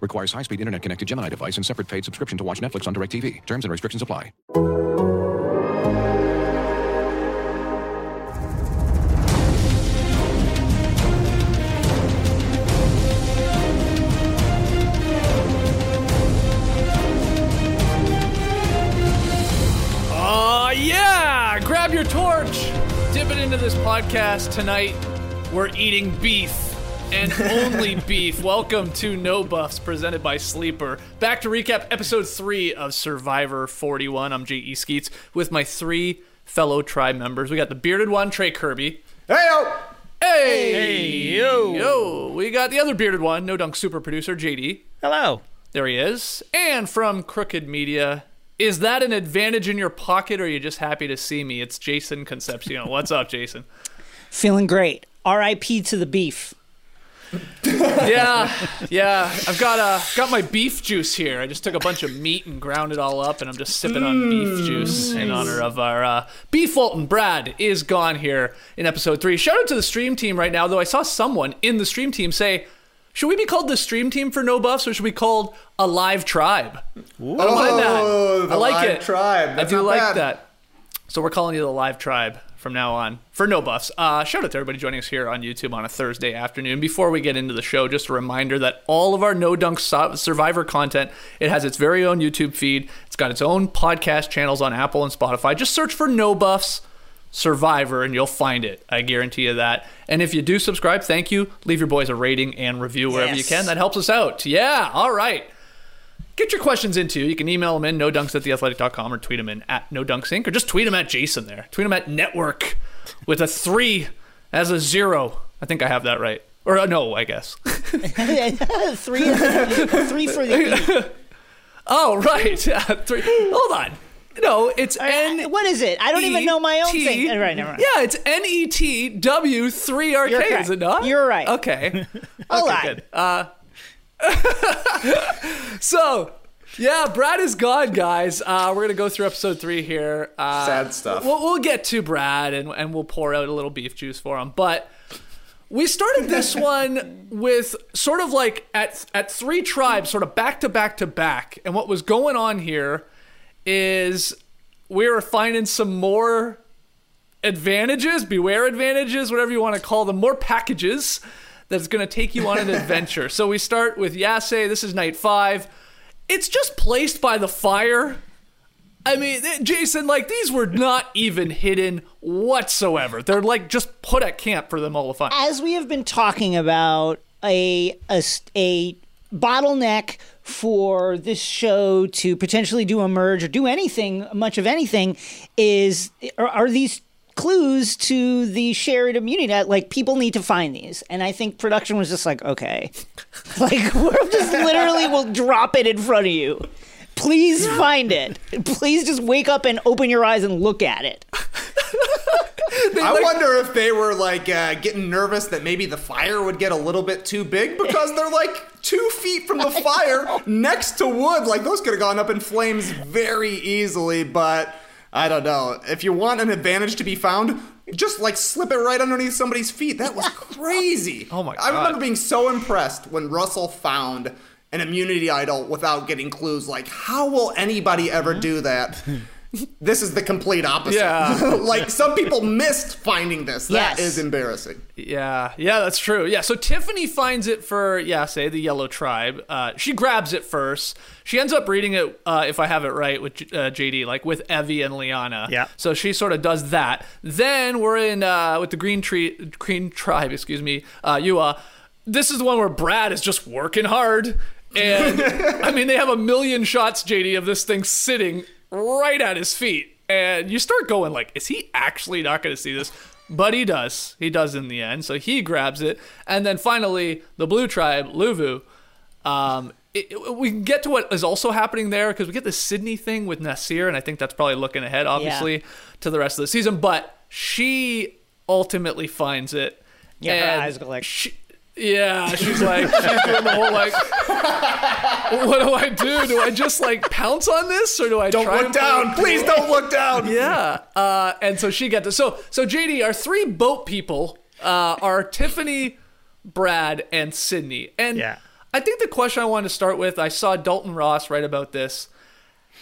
Requires high-speed internet-connected Gemini device and separate paid subscription to watch Netflix on DirecTV. Terms and restrictions apply. Oh, yeah! Grab your torch! Dip it into this podcast tonight. We're eating beef and only beef. Welcome to No Buffs, presented by Sleeper. Back to recap episode three of Survivor 41. I'm J.E. Skeets with my three fellow tribe members. We got the bearded one, Trey Kirby. Hey, Hey! yo! Yo! We got the other bearded one, No Dunk super producer, JD. Hello. There he is. And from Crooked Media, is that an advantage in your pocket or are you just happy to see me? It's Jason Concepcion. What's up, Jason? Feeling great. R.I.P. to the beef. Yeah, yeah. I've got uh, got my beef juice here. I just took a bunch of meat and ground it all up, and I'm just sipping on beef juice in honor of our uh, beef Walton. Brad is gone here in episode three. Shout out to the stream team right now, though. I saw someone in the stream team say, "Should we be called the stream team for no buffs, or should we be called a live tribe?" I don't mind that. Oh, the I like live it. tribe. I do like bad. that. So we're calling you the live tribe from now on for no buffs. Uh, shout out to everybody joining us here on YouTube on a Thursday afternoon. Before we get into the show, just a reminder that all of our No Dunk Survivor content it has its very own YouTube feed. It's got its own podcast channels on Apple and Spotify. Just search for No Buffs Survivor and you'll find it. I guarantee you that. And if you do subscribe, thank you. Leave your boys a rating and review wherever you can. That helps us out. Yeah. All right get your questions into. You can email them in no dunks at theathletic.com or tweet them in at no dunks inc or just tweet them at Jason there. Tweet them at network with a three as a zero. I think I have that right. Or uh, no, I guess. three, three for the oh, right. Yeah, three. Hold on. No, it's N. What is it? I don't even know my own E thing. Uh, Right, never mind. Yeah, it's N E T W three R K. Is it not? You're right. Okay. Okay, on. good. Uh, so, yeah, Brad is gone, guys. Uh, we're gonna go through episode three here. Uh, Sad stuff. We'll, we'll get to Brad and and we'll pour out a little beef juice for him, but. We started this one with sort of like at at three tribes, sort of back to back to back. And what was going on here is we were finding some more advantages, beware advantages, whatever you want to call them, more packages that's going to take you on an adventure. so we start with Yase. This is night five. It's just placed by the fire. I mean, Jason, like these were not even hidden whatsoever. They're like just put at camp for to find. As we have been talking about a a bottleneck for this show to potentially do a merge or do anything, much of anything, is are, are these clues to the shared immunity that like people need to find these and i think production was just like okay like we're just literally will drop it in front of you Please find it. Please just wake up and open your eyes and look at it. I wonder if they were like uh, getting nervous that maybe the fire would get a little bit too big because they're like two feet from the fire next to wood. Like those could have gone up in flames very easily, but I don't know. If you want an advantage to be found, just like slip it right underneath somebody's feet. That was crazy. Oh my god. I remember being so impressed when Russell found an immunity idol without getting clues. Like, how will anybody ever mm-hmm. do that? This is the complete opposite. Yeah. like some people missed finding this. That Yes. is embarrassing. Yeah, yeah, that's true. Yeah, so Tiffany finds it for yeah, say the Yellow Tribe. Uh, she grabs it first. She ends up reading it, uh, if I have it right, with uh, JD, like with Evvie and Liana. Yeah. So she sort of does that. Then we're in uh, with the Green Tree, Green Tribe, excuse me, uh, Ua. This is the one where Brad is just working hard, and I mean they have a million shots, JD, of this thing sitting right at his feet, and you start going like, is he actually not going to see this? But he does. He does in the end. So he grabs it, and then finally the Blue Tribe, Luvu. Um, it, it- we get to what is also happening there because we get the Sydney thing with Naseer, and I think that's probably looking ahead, obviously, to the rest of the season. But she ultimately finds it. Yeah, her eyes go like- she- yeah, she's like, she's doing the whole like, what do I do? Do I just like pounce on this, or do I Don't look down. Please don't look down. Yeah. Uh, and so she gets it. So so JD, our three boat people uh, are Tiffany, Brad, and Sydney. And Yeah. I think the question I wanted to start with, I saw Dalton Ross write about this.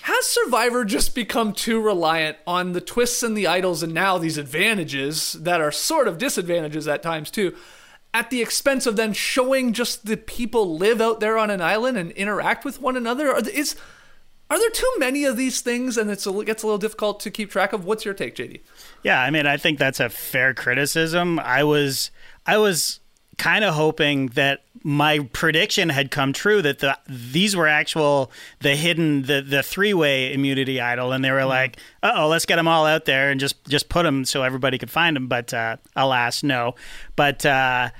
Has Survivor just become too reliant on the twists and the idols and now these advantages that are sort of disadvantages at times too, at the expense of then showing just the people live out there on an island and interact with one another? Are, are there too many of these things and it's a, it gets a little difficult to keep track of? What's your take, JD? Yeah, I mean, I think that's a fair criticism. I was, I was kind of hoping that my prediction had come true that the these were actual the hidden the the three way immunity idol, and they were like, uh oh, let's get them all out there and just just put them so everybody could find them. But uh, alas, no. But uh,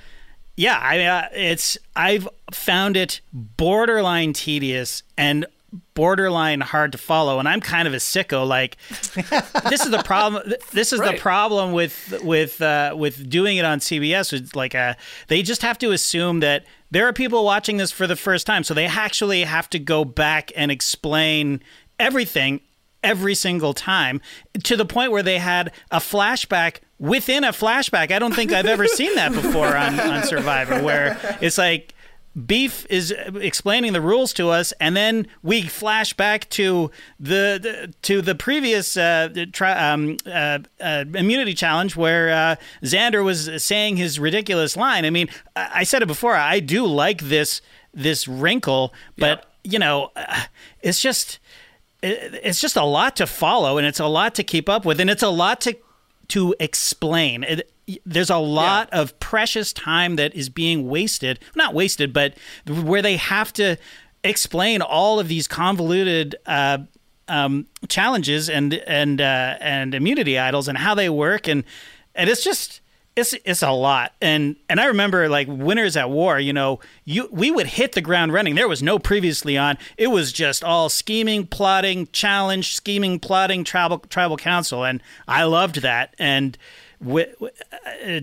yeah, I mean, uh, it's I've found it borderline tedious and borderline hard to follow and I'm kind of a sicko like this is the problem this is the problem with with uh, with doing it on CBS it's like uh they just have to assume that there are people watching this for the first time so they actually have to go back and explain everything every single time to the point where they had a flashback within a flashback. I don't think I've ever seen that before on, on Survivor, where it's like Beef is explaining the rules to us, and then we flash back to the, the to the previous uh, tri- um, uh, uh, immunity challenge where uh, Xander was saying his ridiculous line. I mean, I I said it before. I do like this this wrinkle, but you know, uh, it's just it- it's just a lot to follow and it's a lot to keep up with and it's a lot to to explain it, there's a lot of precious time that is being wasted not wasted but where they have to explain all of these convoluted uh, um, challenges and and uh, and immunity idols and how they work. And and it's just it's it's a lot. And and I remember like winners at war you know you we would hit the ground running. There was no previously on. It was just all scheming plotting challenge scheming plotting tribal tribal council. And I loved that. And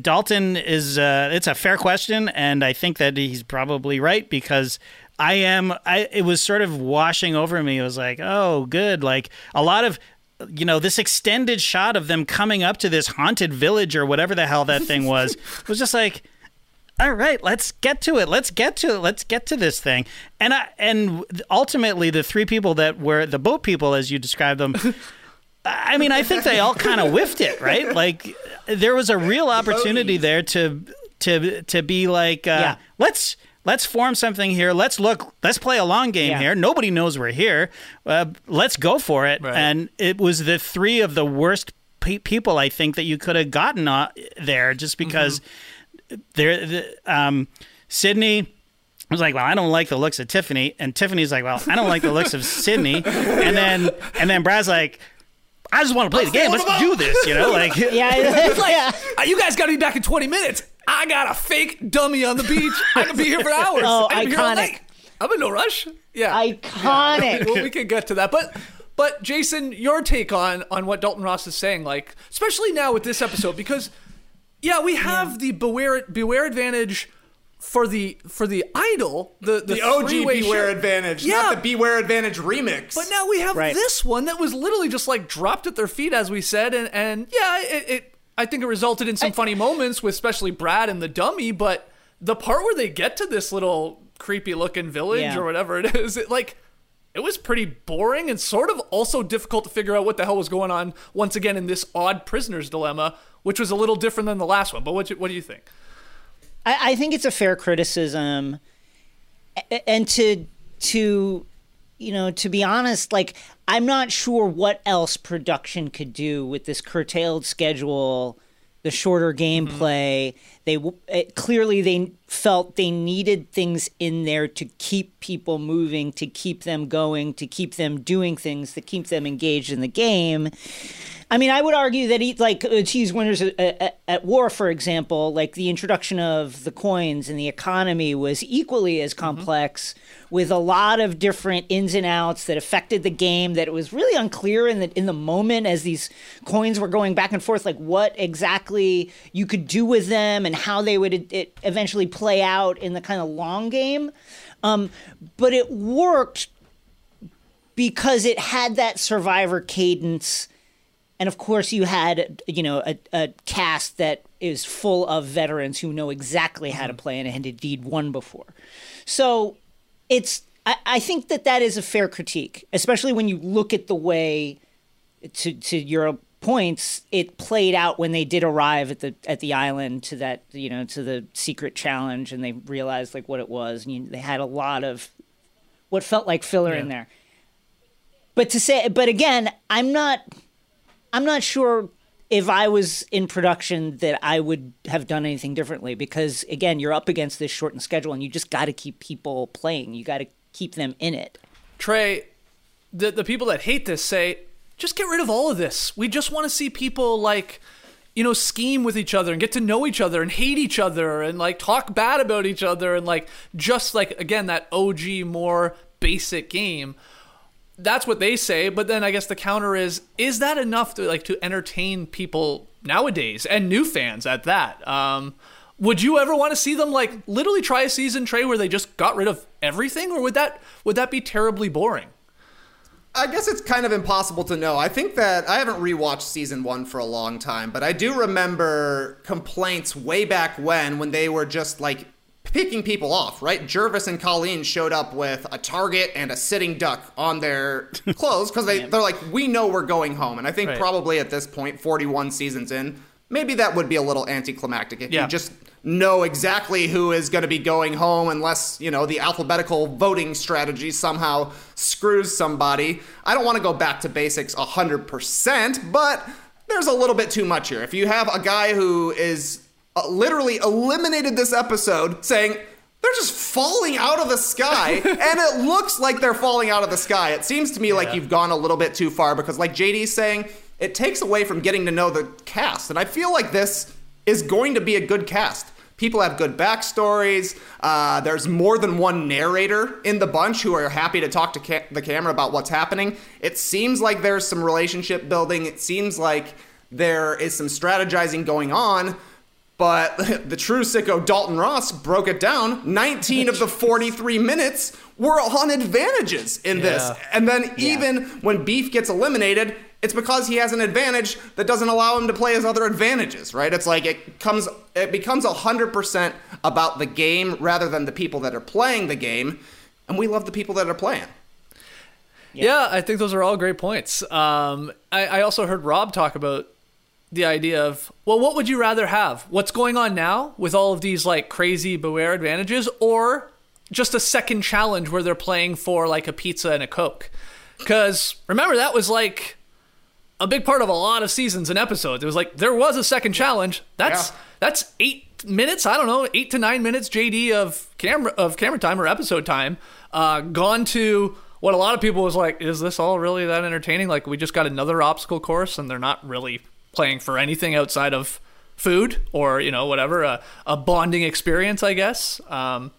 Dalton is uh, it's a fair question and I think that he's probably right because I am I it was sort of washing over me it was like oh good like a lot of you know, this extended shot of them coming up to this haunted village or whatever the hell that thing was was just like, all right, let's get to it. Let's get to it. Let's get to this thing. And I and ultimately, the three people that were the boat people, as you described them. I mean, I think they all kind of whiffed it, right? Like there was a real opportunity there to to to be like, uh, Yeah. let's let's form something here. Let's look. Let's play a long game Yeah. here. Nobody knows we're here. Uh, let's go for it. Right. And it was the three of the worst pe- people I think that you could have gotten uh, there, just because they're the, um, Sydney was like, well, I don't like the looks of Tiffany, and Tiffany's like, well, I don't like the looks of Sydney, and then and then Brad's like. I just want to play the game. Let's do this, you know. Like, Yeah, yeah. Uh, you guys got to be back in 20 minutes. I got a fake dummy on the beach. I can be here for hours. Oh, I can be here all iconic. I'm in no rush. Yeah, iconic. well, we can get to that, but but Jason, your take on on what Dalton Ross is saying, like especially now with this episode, because yeah, we have the beware beware advantage for the for the idol, the the, The OG Beware ship. Advantage, Yeah, not the Beware Advantage remix. but now we have Right. this one that was literally just like dropped at their feet, as we said, and and yeah, it. it I think it resulted in some funny moments with especially Brad and the dummy, but the part where they get to this little creepy looking village Yeah. or whatever it is, it like it was pretty boring and sort of also difficult to figure out what the hell was going on once again in this odd prisoner's dilemma, which was a little different than the last one. But what you- what do you think? I, I think it's a fair criticism, and to to you know to be honest, like I'm not sure what else production could do with this curtailed schedule, the shorter mm-hmm. gameplay. They it, eh, clearly they felt they needed things in there to keep people moving, to keep them going, to keep them doing things, to keep them engaged in the game. I mean, I would argue that he, like uh, to use winners at, at, at war, for example, like the introduction of the coins and the economy was equally as complex, with a lot of different ins and outs that affected the game. That it was really unclear in the in the moment as these coins were going back and forth, like what exactly you could do with them and how they would it eventually play out in the kind of long game. Um, but it worked because it had that survivor cadence and of course you had you know a, a cast that is full of veterans who know exactly how to mm-hmm. play and had indeed won before. So it's I, I think that that is a fair critique especially when you look at the way to to your points it played out when they did arrive at the at the island to that you know to the secret challenge and they realized like what it was. And you, they had a lot of what felt like filler in there. But to say but again i'm not I'm not sure if I was in production that I would have done anything differently because again, you're up against this shortened schedule and you just got to keep people playing. You got to keep them in it. Trey, the the people that hate this say, just get rid of all of this. We just want to see people like, you know, scheme with each other and get to know each other and hate each other and like talk bad about each other and like just like again that OG more basic game. That's what they say, but then I guess the counter is is that enough to like to entertain people nowadays and new fans at that? Um would you ever want to see them like literally try a season Trey where they just got rid of everything or would that would that be terribly boring? I guess it's kind of impossible to know. I think that I haven't rewatched season one for a long time, but I do remember complaints way back when when they were just like picking people off, right? Gervase and Colleen showed up with a target and a sitting duck on their clothes because they, they're like, we know we're going home. And I think Right. probably at this point, 41 seasons in, maybe that would be a little anticlimactic if Yeah. you just know exactly who is going to be going home unless, you know, the alphabetical voting strategy somehow screws somebody. I don't want to go back to basics 100%, but there's a little bit too much here. If you have a guy who is uh, literally eliminated this episode saying, they're just falling out of the sky, and it looks like they're falling out of the sky. It seems to me like you've gone a little bit too far because, like JD's saying, it takes away from getting to know the cast. And I feel like this is going to be a good cast. People have good backstories. Uh, there's more than one narrator in the bunch who are happy to talk to ca- the camera about what's happening. It seems like there's some relationship building. It seems like there is some strategizing going on. But the true sicko Dalton Ross broke it down. 19 of the 43 minutes were on advantages in this. And then even when Beef gets eliminated, it's because he has an advantage that doesn't allow him to play his other advantages, right? It's like it comes it becomes 100% about the game rather than the people that are playing the game. And we love the people that are playing. Yeah. I think those are all great points. Um, I, I also heard Rob talk about the idea of, well, what would you rather have? What's going on now with all of these like crazy beware advantages, or just a second challenge where they're playing for like a pizza and a Coke? Because remember, that was like a big part of a lot of seasons and episodes. It was like there was a second challenge. That's Yeah. that's eight minutes. I don't know, eight to nine minutes. JD of camera of camera time or episode time. Uh, gone to what a lot of people was like. Is this all really that entertaining? Like we just got another obstacle course, and they're not really playing for anything outside of food or you know whatever a, a bonding experience. I guess. Um,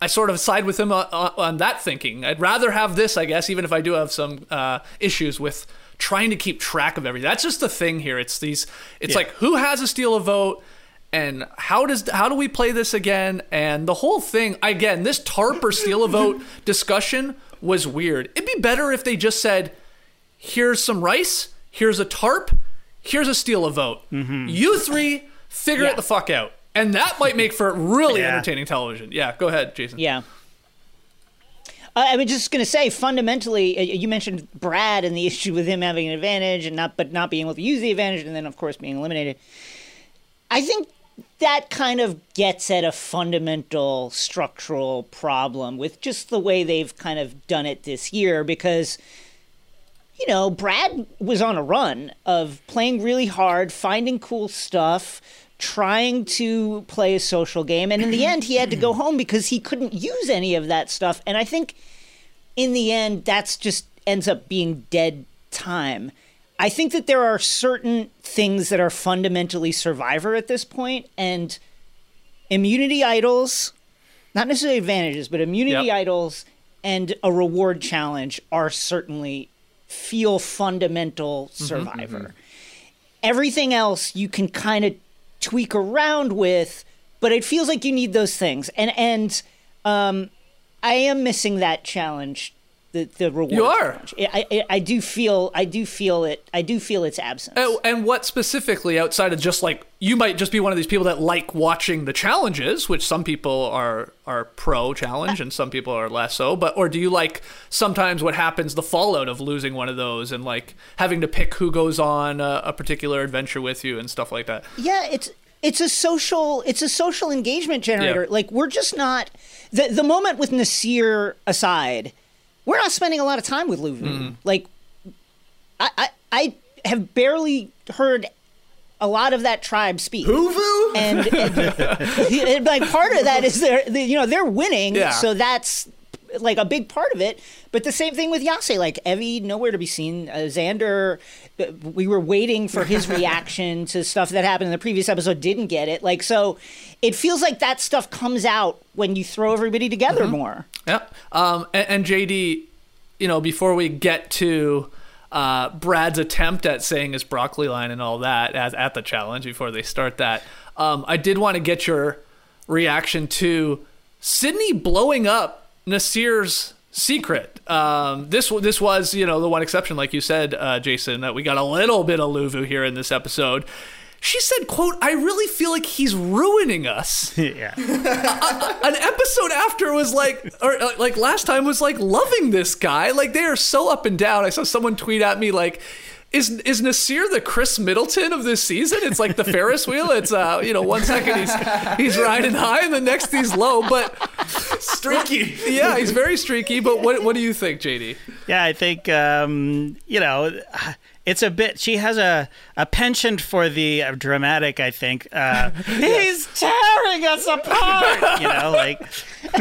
I sort of side with him on, on, that thinking. I'd rather have this, I guess, even if I do have some uh, issues with trying to keep track of everything. That's just the thing here. It's these. It's yeah. like who has a steal a vote, and how does how do we play this again? And the whole thing again. This tarp or steal a vote discussion was weird. It'd be better if they just said, "Here's some rice. Here's a tarp. Here's a steal a vote. Mm-hmm. You three figure yeah. it the fuck out." And that might make for really yeah. entertaining television. Yeah, go ahead, Jason. Yeah. I was just going to say, fundamentally, uh, you mentioned Brad and the issue with him having an advantage and not, but not being able to use the advantage, and then of course being eliminated. I think that kind of gets at a fundamental structural problem with just the way they've kind of done it this year, because you know, Brad was on a run of playing really hard, finding cool stuff, trying to play a social game. And in the end, he had to go home because he couldn't use any of that stuff. And I think in the end, that's just ends up being dead time. I think that there are certain things that are fundamentally survivor at this point, and immunity idols, not necessarily advantages, but immunity yep. idols and a reward challenge are certainly feel fundamental mm-hmm, survivor. Mm-hmm, mm-hmm. Everything else you can kind of tweak around with, but it feels like you need those things. And and um, I am missing that challenge. The, the reward. You are. I, I, I do feel I do feel it I do feel its absence. Oh, and what specifically outside of just like you might just be one of these people that like watching the challenges, which some people are are pro challenge and some people are less so. But or do you like sometimes what happens the fallout of losing one of those and like having to pick who goes on a, a particular adventure with you and stuff like that? Yeah, it's it's a social it's a social engagement generator. Yeah. Like we're just not the the moment with Naseer aside, we're not spending a lot of time with Luvu. Mm. Like I, I I have barely heard a lot of that tribe speak. Hoovu? And, and, and, like part of that is they're they, you know they're winning, yeah. so that's like a big part of it. But the same thing with Yase, like Evvie nowhere to be seen. Uh, Xander, uh, we were waiting for his reaction to stuff that happened in the previous episode, didn't get it. Like, so it feels like that stuff comes out when you throw everybody together mm-hmm. more. Yeah. Um, and, and JD, you know, before we get to uh, Brad's attempt at saying his broccoli line and all that at, at the challenge before they start that, um, I did want to get your reaction to Sydney blowing up Naseer's secret. Um, this this was you know the one exception, like you said, uh, Jason, that we got a little bit of Luvu here in this episode. She said, "quote I really feel like he's ruining us." yeah. an episode after was like, or uh, like last time was like loving this guy. Like they are so up and down. I saw someone tweet at me like is is Naseer the Khris Middleton of this season? It's like the Ferris wheel. It's uh, you know, one second he's he's riding high and the next he's low, but streaky. Yeah, he's very streaky. But what what do you think, JD? Yeah, I think um, you know it's a bit she has a, a penchant for the uh, dramatic i think uh, he's tearing us apart you know like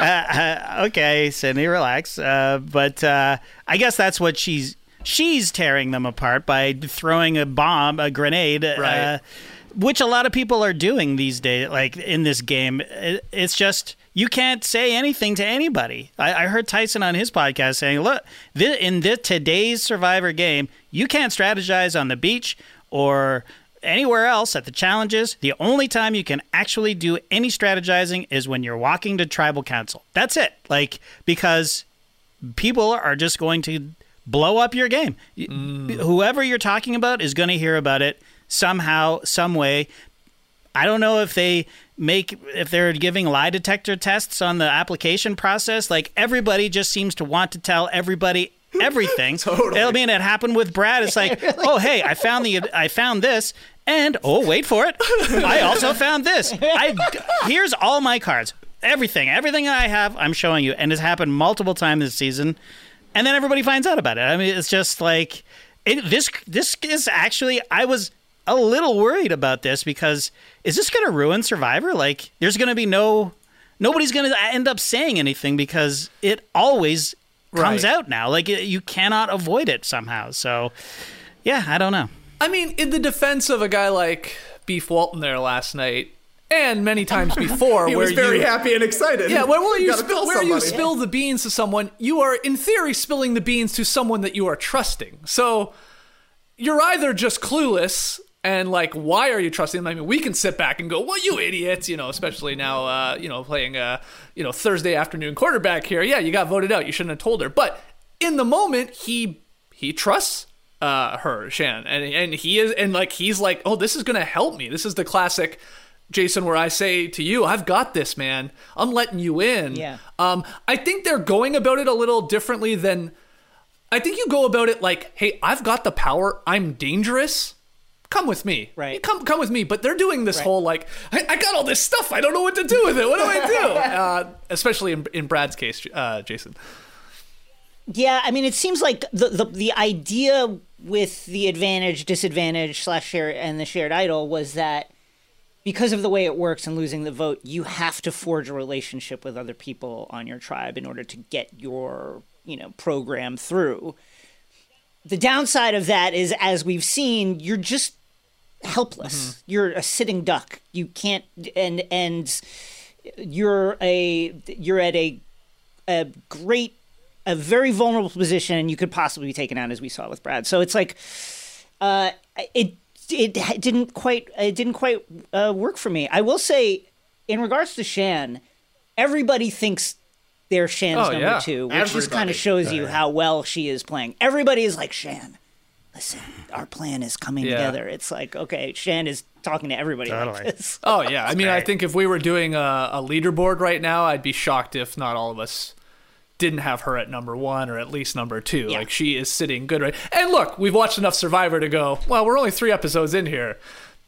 uh, uh, okay sydney relax uh, but uh, i guess that's what she's she's tearing them apart by throwing a bomb, a grenade. Uh, right. Uh, which a lot of people are doing these days, like in this game. It's just you can't say anything to anybody. I, I heard Tyson on his podcast saying, "Look, in this today's Survivor game, you can't strategize on the beach or anywhere else at the challenges. The only time you can actually do any strategizing is when you're walking to tribal council. That's it. Like because people are just going to blow up your game. Mm. Whoever you're talking about is going to hear about it somehow, some way. I don't know if they make if they're giving lie detector tests on the application process. Like everybody just seems to want to tell everybody everything. totally. I mean, it happened with Brad. It's like, really? oh hey, I found the I found this, and oh wait for it, I also found this. I here's all my cards, everything, everything I have. I'm showing you, and it's happened multiple times this season and then everybody finds out about it. I mean, it's just like it, this. This is actually I was a little worried about this because is this going to ruin Survivor? Like, there's going to be no nobody's going to end up saying anything because it always comes right. out now. Like, you cannot avoid it somehow. So, yeah, I don't know. I mean, in the defense of a guy like Beef Walton there last night, and many times before He where was very you, happy and excited. Yeah, where, where you spill, where you spill the beans to someone, you are in theory spilling the beans to someone that you are trusting. So you're either just clueless and like, why are you trusting them? I mean, we can sit back and go, "Well, you idiots," you know, especially now, uh, you know, playing, uh, you know, Thursday afternoon quarterback here. Yeah, you got voted out. You shouldn't have told her. But in the moment, he he trusts uh, her, Shan, and and he is, and like he's like, "Oh, this is gonna help me." This is the classic. Jason, where I say to you, I've got this, man. I'm letting you in. Yeah. Um, I think they're going about it a little differently than. I think you go about it like, hey, I've got the power. I'm dangerous. Come with me. Right. You come, come with me. But they're doing this whole like, I, I got all this stuff. I don't know what to do with it. What do I do? uh, especially in, in Brad's case, uh, Jason. Yeah, I mean, it seems like the the, the idea with the advantage, disadvantage slash share and the shared idol was that because of the way it works and losing the vote, you have to forge a relationship with other people on your tribe in order to get your you know program through. The downside of that is, as we've seen, you're just helpless. You're a sitting duck. You can't and and you're a you're at a a great a very vulnerable position and you could possibly be taken out as we saw with Brad. So it's like uh it it didn't quite it didn't quite uh, work for me. I will say in regards to Shan, everybody thinks they're Shan's Oh, number yeah. 2, which just kind of shows you how well she is playing. Everybody is like Shan. Listen, our plan is coming Yeah. together. It's like, okay, Shan is talking to everybody like Totally. this. Oh yeah, I mean, I think if we were doing a, a leaderboard right now, I'd be shocked if not all of us didn't have her at number one or at least number two. Yeah. Like she is sitting good right. And look, we've watched enough Survivor to go. Well, we're only three episodes in here.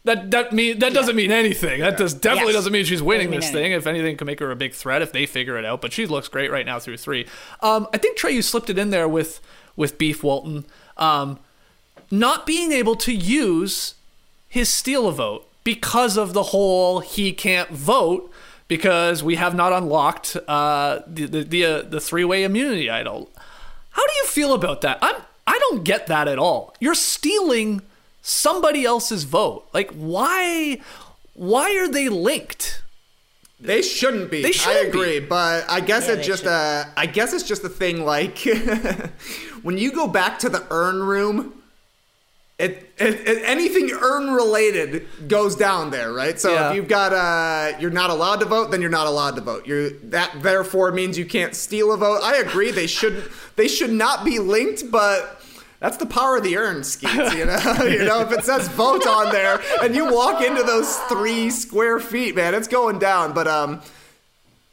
That that mean that doesn't mean anything. That does definitely Yes. doesn't mean she's winning mean this anything. thing. If anything, can make her a big threat if they figure it out. But she looks great right now through three. Um, I think Trey, you slipped it in there with with Beef Walton. Um, not being able to use his steal a vote because of the whole he can't vote because we have not unlocked uh, the the the, uh, the three way immunity idol. How do you feel about that? I'm I don't get that at all. You're stealing somebody else's vote. Like why why are they linked? They shouldn't be. They shouldn't I agree, but I guess Yeah, it's just shouldn't. a. I guess it's just a thing like when you go back to the urn room. It, it, it anything urn related goes down there, right? So Yeah. if you've got uh, you're not allowed to vote, then you're not allowed to vote. You're that therefore means you can't steal a vote. I agree. They should they should not be linked, but that's the power of the urn, Skeets, you know? you know, if it says vote on there and you walk into those three square feet, man, it's going down. But um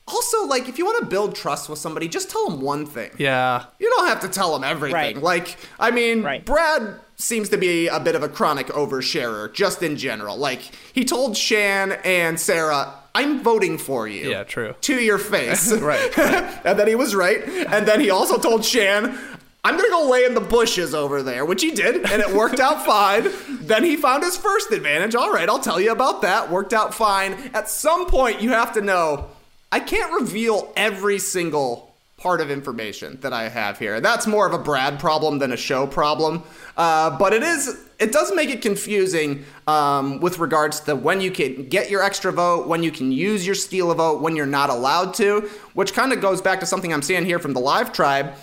also, like, if you want to build trust with somebody, just tell them one thing. Yeah. You don't have to tell them everything. Right. Like, I mean, Right. Brad seems to be a bit of a chronic oversharer, just in general. Like, he told Shan and Sara, I'm voting for you. Yeah, true. To your face. Right, and then he was right. And then he also told Shan, I'm gonna go lay in the bushes over there, which he did, and it worked out fine. Then he found his first advantage. All right, I'll tell you about that. Worked out fine. At some point, you have to know I can't reveal every single part of information that I have here. That's more of a Brad problem than a show problem. Uh, but it is, it does make it confusing um, with regards to when you can get your extra vote, when you can use your steal a vote, when you're not allowed to, which kind of goes back to something I'm seeing here from the live tribe.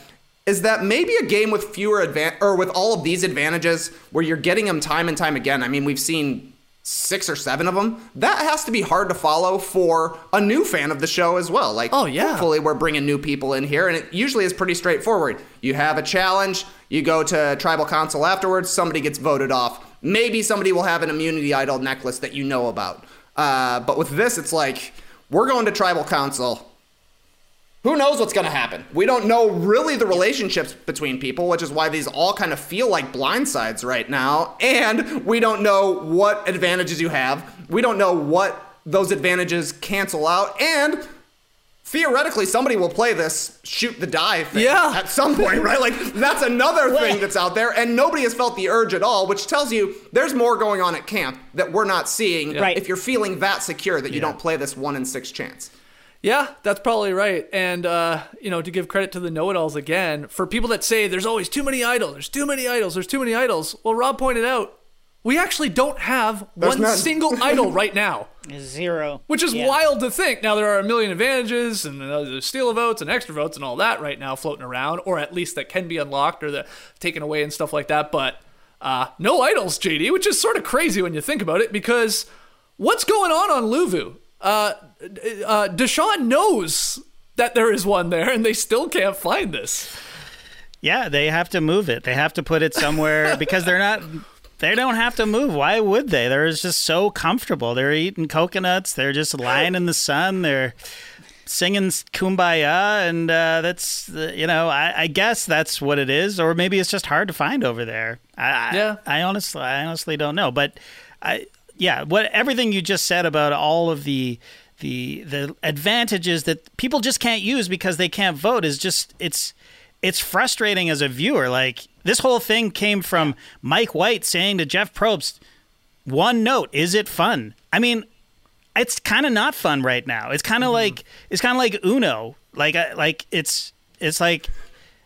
Is that maybe a game with fewer advan or with all of these advantages where you're getting them time and time again? I mean, we've seen six or seven of them. That has to be hard to follow for a new fan of the show as well. Like, Oh, yeah. hopefully we're bringing new people in here, and it usually is pretty straightforward. You have a challenge, you go to tribal council afterwards, somebody gets voted off. Maybe somebody will have an immunity idol necklace that you know about. Uh, but with this, it's like we're going to tribal council. Who knows what's going to happen? We don't know really the relationships between people, which is why these all kind of feel like blindsides right now. And we don't know what advantages you have. We don't know what those advantages cancel out. And theoretically, somebody will play this shoot the die thing Yeah. at some point, right? Like, that's another thing that's out there. And nobody has felt the urge at all, which tells you there's more going on at camp that we're not seeing Right. if you're feeling that secure that you don't play this one in six chance. Yeah, that's probably right. And uh, you know, to give credit to the know-it-alls again, for people that say there's always too many idols, there's too many idols, there's too many idols. Well, Rob pointed out we actually don't have There's one none. single idol right now. Zero. Which is Yeah. wild to think. Now there are a million advantages and uh, there's steal of votes and extra votes and all that right now floating around, or at least that can be unlocked or the taken away and stuff like that. But uh, no idols, JD, which is sort of crazy when you think about it, because what's going on on Luvu? Uh, uh, Deshawn knows that there is one there, and they still can't find this. Yeah, they have to move it. They have to put it somewhere because they're not. They don't have to move. Why would they? They're just so comfortable. They're eating coconuts. They're just lying in the sun. They're singing "Kumbaya," and uh, that's you know. I, I guess that's what it is, or maybe it's just hard to find over there. I, I- Yeah. I honestly, I honestly don't know. But I, yeah, what everything you just said about all of the the the advantages that people just can't use because they can't vote is just it's it's frustrating as a viewer. Like this whole thing came from Mike White saying to Jeff Probst, "One note, is it fun?" I mean, it's kind of not fun right now. It's kind of mm-hmm. like it's kind of like Uno. Like like it's it's like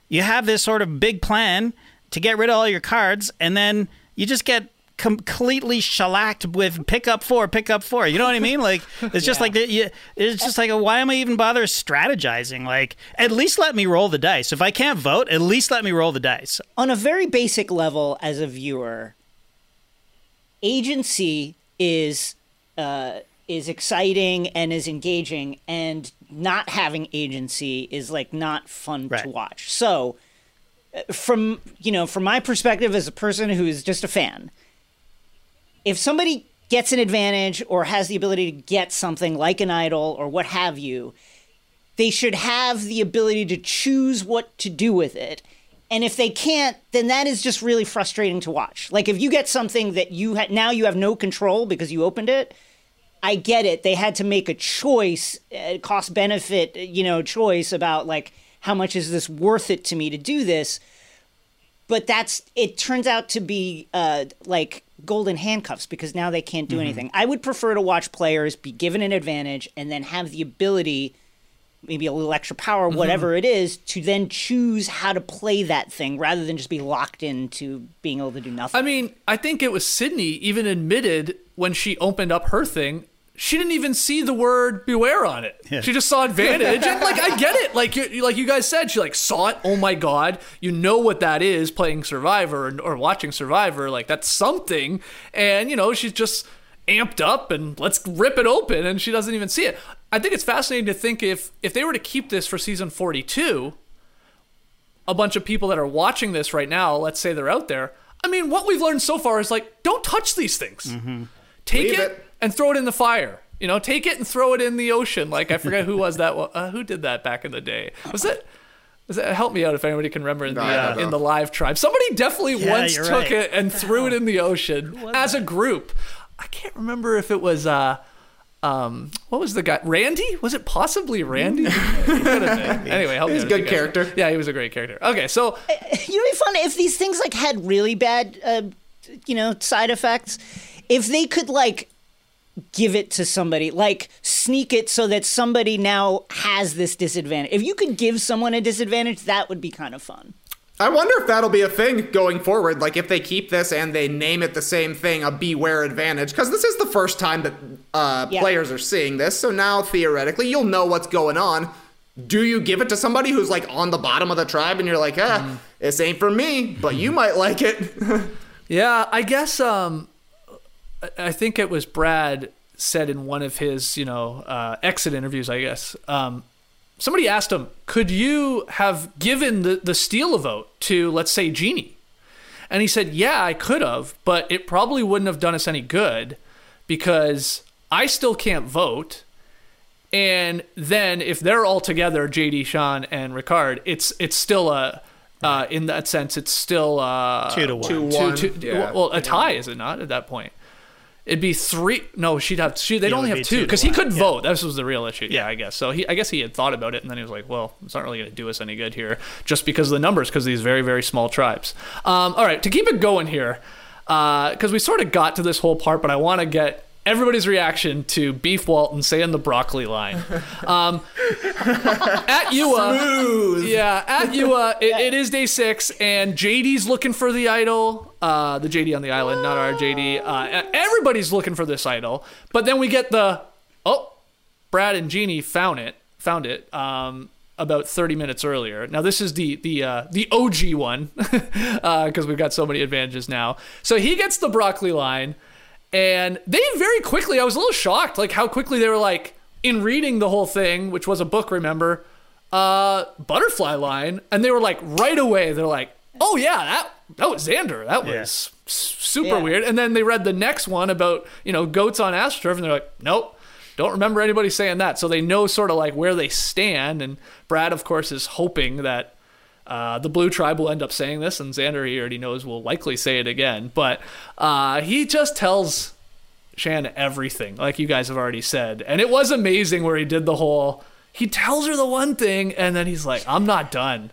you have this sort of big plan to get rid of all your cards, and then you just get completely shellacked with pick up four, pick up four. You know what I mean? Like it's just like the, it's just like why am I even bother strategizing? Like at least let me roll the dice. If I can't vote, at least let me roll the dice. on a very basic level as a viewer agency is uh, is exciting and is engaging and not having agency is like not fun to watch so uh, from you know from my perspective as a person who is just a fan if somebody gets an advantage or has the ability to get something like an idol or what have you they should have the ability to choose what to do with it. And if they can't, then that is just really frustrating to watch. Like if you get something that you now you have no control because you opened it, I get it. They had to make a choice, uh, cost benefit, you know, choice about like how much is this worth it to me to do this. But that's it turns out to be uh, like golden handcuffs because now they can't do mm-hmm. anything. I would prefer to watch players be given an advantage and then have the ability maybe a little extra power, mm-hmm. whatever it is, to then choose how to play that thing rather than just be locked into being able to do nothing. I mean, I think it was Sydney even admitted when she opened up her thing, she didn't even see the word beware on it. She just saw advantage, and like I get it. Like you, like you guys said, she like saw it. Oh my god, you know what that is playing Survivor or, or watching Survivor. Like that's something, and you know she's just amped up and let's rip it open, and she doesn't even see it. I think it's fascinating to think if if they were to keep this for season forty two, a bunch of people that are watching this right now, let's say they're out there. I mean, what we've learned so far is like, don't touch these things. Mm-hmm. Take Leave it, it. And throw it in the fire. You know, take it and throw it in the ocean. Like I forget who was that. Uh, who did that back in the day? Was it? Was it help me out if anybody can remember in the I uh, in the live tribe. Somebody definitely Yeah, once took right. it and threw it in the ocean as a group. I can't remember if it was. Uh, um, what was the guy? Randy? Was it possibly Randy? He could have been. Anyway, help me He's a good you guys- character. Yeah, he was a great character. Okay, so you know, it'd be fun if these things like had really bad, uh, you know, side effects. If they could like give it to somebody, like sneak it so that somebody now has this disadvantage. If you could give someone a disadvantage, that would be kind of fun. I wonder if that'll be a thing going forward. Like if they keep this and they name it the same thing, a beware advantage, because this is the first time that uh, Yeah. players are seeing this. So now theoretically, you'll know what's going on. Do you give it to somebody who's like on the bottom of the tribe and you're like, ah, Mm-hmm. this ain't for me, but you might like it? Yeah, I guess um, I- I think it was Brad said in one of his, you know, uh, exit interviews. I guess um, somebody asked him, "Could you have given the the steal a vote to, let's say, Genie?" And he said, "Yeah, I could have, but it probably wouldn't have done us any good because I still can't vote." And then if they're all together, JD, Shan, and Ricard, it's it's still a uh, in that sense, it's still uh, Two to one. Two two, one. two, Yeah. well, a tie is it not at that point? It'd be three. No, she'd have. She, they'd Yeah, only have be two because he couldn't yeah. vote. This was the real issue. Yeah, I guess. So he, I guess he had thought about it, and then he was like, "Well, it's not really going to do us any good here, just because of the numbers, because these very, very small tribes." Um, all right, to keep it going here, because we sort of got to this whole part, but I want to get everybody's reaction to Beef Walton saying the broccoli line. Um, at UA, yeah, at UA, it, it is day six, and JD's looking for the idol. Uh, the JD on the island, not our JD. Uh, everybody's looking for this idol, but then we get the oh, Brad and Genie found it, found it. Um, about 30 minutes earlier. Now this is the the uh, the OG one because uh, we've got so many advantages now. So he gets the broccoli line, and they very quickly. I was a little shocked, like how quickly they were like in reading the whole thing, which was a book. Remember, uh, butterfly line, and they were like right away. They're like, oh yeah, that that was Xander. That was. Yeah. Super Yeah. weird. And then they read the next one about, you know, goats on AstroTurf, and they're like, nope, don't remember anybody saying that. So they know sort of like where they stand. And Brad, of course, is hoping that uh, the Blue Tribe will end up saying this, and Xander, he already knows, will likely say it again. But uh, he just tells Shan everything, like you guys have already said. And it was amazing where he did the whole. He tells her the one thing, and then he's like, "I'm not done.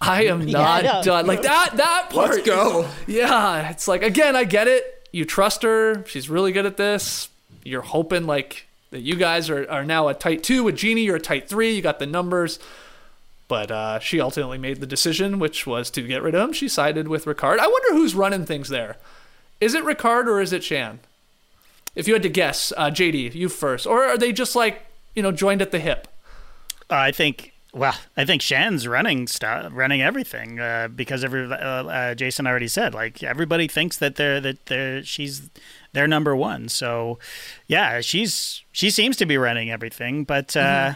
I am Yeah, I not done." Like that. That part. Let's go. Yeah, it's like again, I get it. You trust her. She's really good at this. You're hoping like that you guys are, are now a tight two with Genie. You're a tight three. You got the numbers. But uh, she ultimately made the decision, which was to get rid of him. She sided with Ricard. I wonder who's running things there. Is it Ricard or is it Shan? If you had to guess, uh, JD, you first, or are they just like you know joined at the hip? I think. Well, I think Shan's running stuff, running everything uh, because every uh, uh, Jason already said like everybody thinks that they're that they're she's their number one. So, yeah, she's she seems to be running everything, but uh,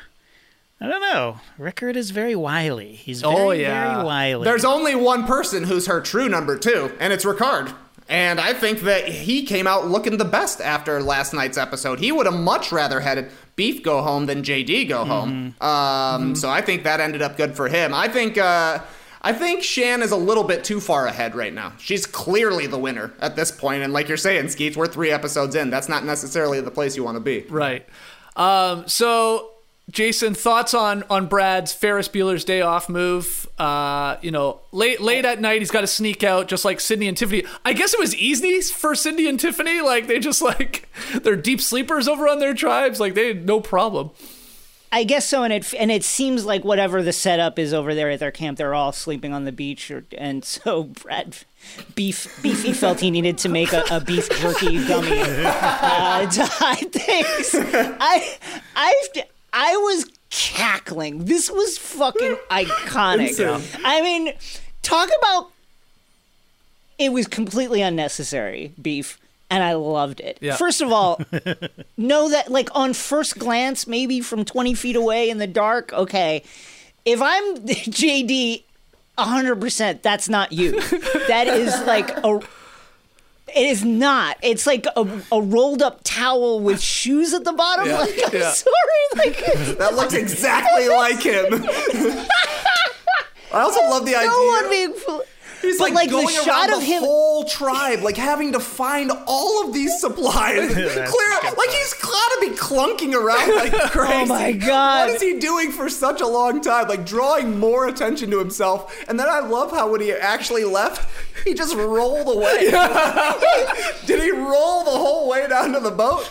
I don't know. Ricard is very wily. He's very, Oh, yeah. very wily. There's only one person who's her true number two, and it's Ricard. And I think that he came out looking the best after last night's episode. He would have much rather had Beef go home than JD go home. Um, So I think that ended up good for him. I think. Uh, I think Shan is a little bit too far ahead right now. She's clearly the winner at this point, and like you're saying, Skeets, we're three episodes in. That's not necessarily the place you want to be. Right. Um, so, Jason, thoughts on on Brad's Ferris Bueller's Day Off move? Uh, you know, late late at night, he's got to sneak out, just like Sydney and Tiffany. I guess it was easy for Sydney and Tiffany. Like they just like they're deep sleepers over on their tribes. Like they had no problem. I guess so, and it and it seems like whatever the setup is over there at their camp, they're all sleeping on the beach, or, and so Brad Beef Beefy felt he needed to make a, a beef jerky gummy uh, to hide things. I I I was cackling. This was fucking iconic. I mean, talk about it was completely unnecessary beef. And I loved it. Yeah. First of all, know that like on first glance maybe from 20 feet away in the dark okay if i'm jd 100% that's not you that is like a it is not it's like a, a rolled up towel with shoes at the bottom like i'm yeah. sorry like That looks exactly like him. I also love the idea. no one being fo- He's but, like, like, the going shot around of the him- whole tribe, like having to find all of these supplies. Clear, like he's gotta be clunking around like crazy. Oh my God. What is he doing for such a long time? Like drawing more attention to himself. And then I love how when he actually left, he just rolled away. Did he roll the whole way down to the boat?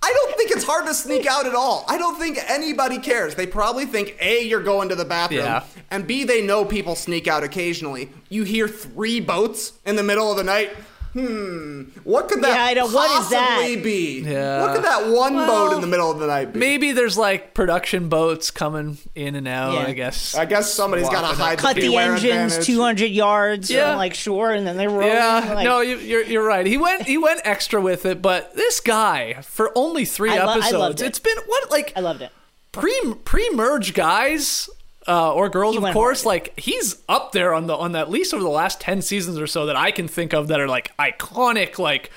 I don't think it's hard to sneak out at all. I don't think anybody cares. They probably think A, you're going to the bathroom, Yeah. and B, they know people sneak out occasionally. You hear three boats in the middle of the night. Hmm, what could that Yeah, I know. What is that? possibly be? Yeah. What could that one Well, boat in the middle of the night be? Maybe there's like production boats coming in and out. Yeah. I guess. I guess somebody's got to Swapping hide cut the beware engines advantage. 200 yards Yeah. from like shore and then they roll Yeah, like, no, you, you're you're right. He went he went extra with it, but this guy for only three I lo- I episodes, loved it. it's been what like i loved it pre pre merge guys uh, or girls, He of course. hard. Like he's up there on the on at least over the last ten seasons or so that I can think of that are like iconic, like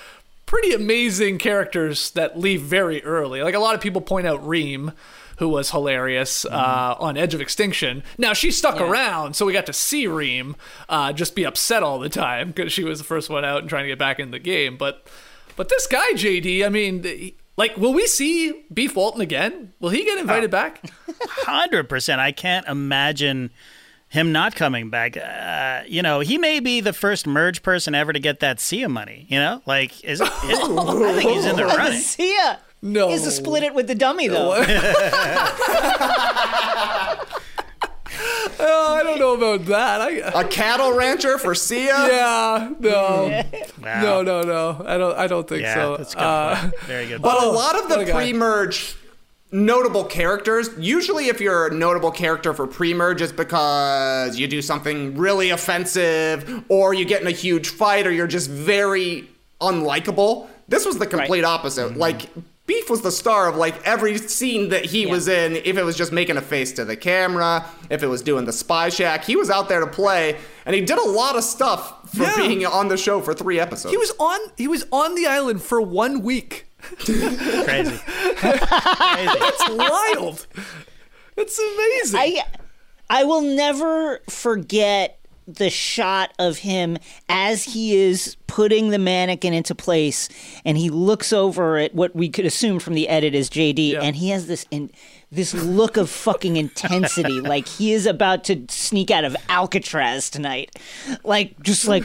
pretty amazing characters that leave very early. Like a lot of people point out Reem. Who was hilarious uh, on Edge of Extinction? Now she stuck around, so we got to see Reem uh, just be upset all the time because she was the first one out and trying to get back in the game. But, but this guy JD, I mean, he- like, will we see Beef Walton again? Will he get invited back? Hundred percent. I can't imagine him not coming back. Uh, you know, he may be the first merge person ever to get that Sia money. You know, like is, is I think he's in the running. Sia. No. Is to split it with the dummy though. Oh, I don't know about that. I, A cattle rancher for Sia? yeah, no, Wow. no, no, no. I don't. I don't think Yeah, so. that's a good Uh, point. Very good. But point. a lot of what a the guy. pre-merge notable characters, usually if you're a notable character for pre-merge, it's because you do something really offensive, or you get in a huge fight, or you're just very unlikable. This was the complete opposite. Like Beef was the star of like every scene that he was in. If it was just making a face to the camera, if it was doing the spy shack, he was out there to play, and he did a lot of stuff for Yeah. being on the show for three episodes. he was on. He was on the island for one week. Crazy. It's wild. It's amazing. I I will never forget the shot of him as he is putting the mannequin into place and he looks over at what we could assume from the edit is JD and he has this in this look of fucking intensity. Like he is about to sneak out of Alcatraz tonight. Like just like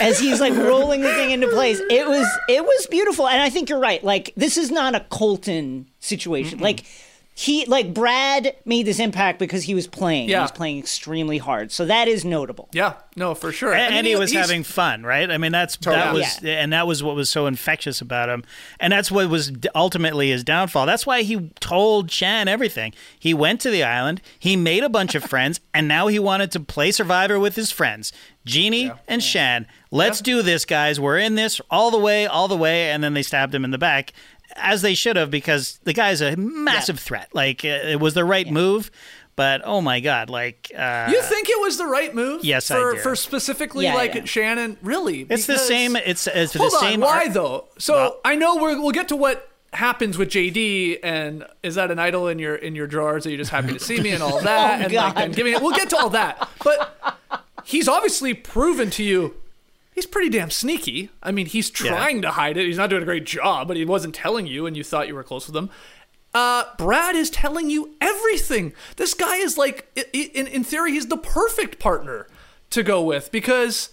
as he's like rolling the thing into place. It was it was beautiful and I think you're right. Like this is not a Colton situation. Like he like Brad made this impact because he was playing. Yeah. He was playing extremely hard. So that is notable. yeah, no, for sure. I and, mean, and he was having fun, right? I mean, that's that Totally. was, and that was what was so infectious about him, and that's what was ultimately his downfall. That's why he told Shan everything. He went to the island, he made a bunch of friends, and now he wanted to play Survivor with his friends, Genie and Shan. Let's do this, guys. We're in this all the way, all the way, and then they stabbed him in the back. As they should have, because the guy's a massive threat. Like uh, it was the right move, but oh my god, like uh, You think it was the right move? Yes, I for, do. For specifically Yeah, like yeah. Shannon, really? It's the same. It's, it's the Hold on, same. why ar- though? So Well- I know we're, we'll get to what happens with JD, and is that an idol in your in your drawers? Are you just happy to see me and all that? and like God. then giving it. We'll get to all that, but he's obviously proven to you. He's pretty damn sneaky. I mean, he's trying to hide it. He's not doing a great job, but he wasn't telling you, and you thought you were close with him. Uh, Brad is telling you everything. This guy is like, in, in theory, he's the perfect partner to go with because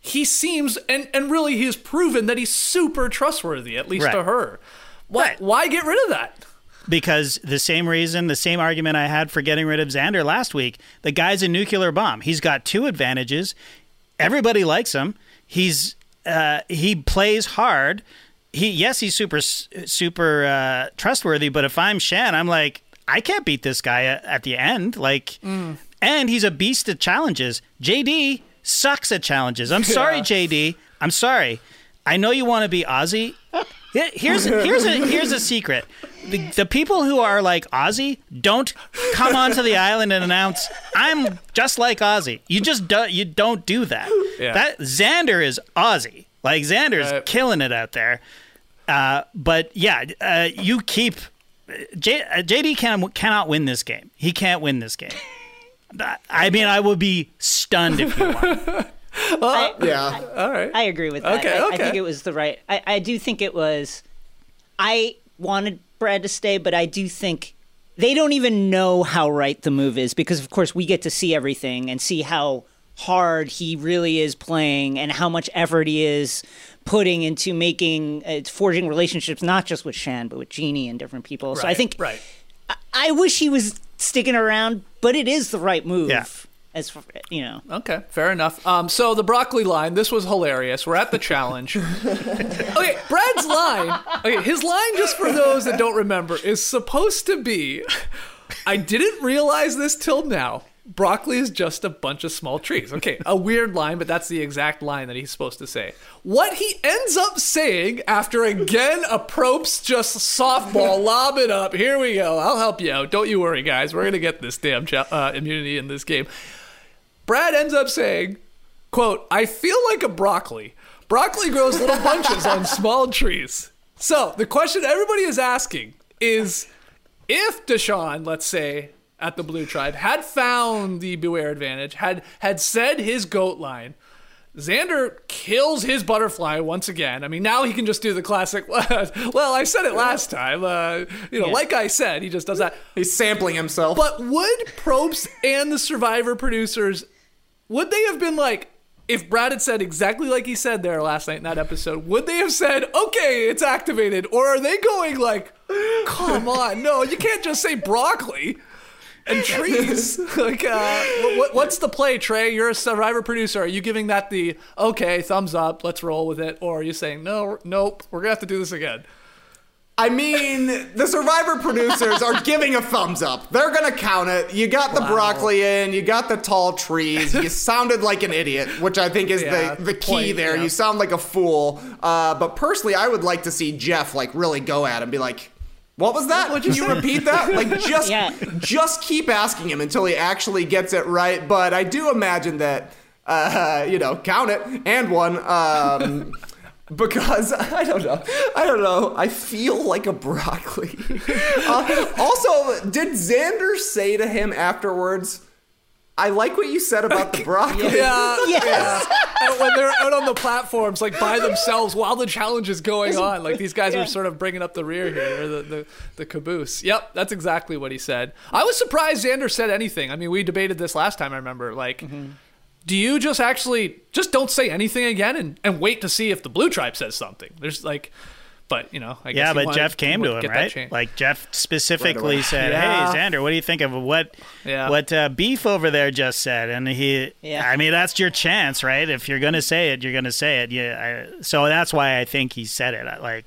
he seems, and, and really he's proven that he's super trustworthy, at least to her. Why, Right. why get rid of that? because the same reason, the same argument I had for getting rid of Xander last week. The guy's a nuclear bomb. He's got two advantages. Everybody likes him. He's uh, he plays hard. He yes, he's super super uh, trustworthy. But if I'm Shan, I'm like I can't beat this guy at, at the end. Like, and he's a beast at challenges. JD sucks at challenges. I'm sorry, JD. I'm sorry. I know you want to be Ozzy. Here's here's a here's a secret. The, the people who are like Ozzy don't come onto the island and announce I'm just like Ozzy. You just do, you don't do that. Yeah. That Xander is Ozzy. Like Xander's Right. killing it out there. Uh, but yeah, uh, you keep J, uh, JD can, cannot win this game. He can't win this game. I mean, I would be stunned if he won. yeah. All right. I agree with that. Okay, I, I think it was the right. I, I do think it was. I wanted Brad to stay, but I do think they don't even know how right the move is because, of course, we get to see everything and see how hard he really is playing and how much effort he is putting into making uh, forging relationships, not just with Shan, but with Genie and different people. so I think right. I wish he was sticking around, but it is the right move. Yeah. As for, you know, Okay, fair enough. Um, so the broccoli line, this was hilarious. We're at the challenge. okay, Brad's line. Okay, his line, just for those that don't remember, is supposed to be. I didn't realize this till now. Broccoli is just a bunch of small trees. Okay, a weird line, but that's the exact line that he's supposed to say. What he ends up saying after again a Probst just softball lob it up. Here we go. I'll help you out. Don't you worry, guys. We're gonna get this damn uh, immunity in this game. Brad ends up saying, quote, I feel like a broccoli. Broccoli grows little bunches on small trees. So the question everybody is asking is if Deshawn, let's say, at the Blue Tribe, had found the Beware advantage, had had said his goat line, Xander kills his butterfly once again. I mean, now he can just do the classic. well, I said it last time. Uh, you know, Yeah. like I said, he just does that. He's sampling himself. But would Probst and the Survivor producers would they have been like? If Brad had said exactly like he said there last night in that episode, would they have said, "Okay, it's activated," or are they going like, "Come on, no, you can't just say broccoli and trees." like, uh, what, what's the play, Trey? You're a Survivor producer. Are you giving that the okay thumbs up? Let's roll with it, or are you saying no, nope, we're gonna have to do this again? I mean, the Survivor producers are giving a thumbs up. They're gonna count it. You got the broccoli in, you got the tall trees. You sounded like an idiot, which I think is Yeah, the the key point, there. yeah. You sound like a fool. Uh, but personally, I would like to see Jeff like really go at him, be like. What was that? Can you repeat that? Like just Yeah. just keep asking him until he actually gets it right. But I do imagine that uh, you know, count it and one. Um, because I don't know. I don't know. I feel like a broccoli. Uh, also, did Xander say to him afterwards, I like what you said about the broccoli? Yeah, Yes. And when they're out on the platforms, like by themselves, while the challenge is going on, like these guys Yeah. are sort of bringing up the rear here, or the, the the caboose. Yep, that's exactly what he said. I was surprised Xander said anything. I mean, we debated this last time. I remember, like. Mm-hmm. Do you just actually just don't say anything again and, and wait to see if the blue tribe says something? There's like, but you know, I guess Yeah, he but wanted- Jeff came to him, right? Like Jeff specifically away. said, Yeah. "Hey, Xander, what do you think of what Yeah. what uh, Beef over there just said?" And he, Yeah. I mean, that's your chance, right? If you're gonna say it, you're gonna say it. Yeah, I, so that's why I think he said it. I- Like,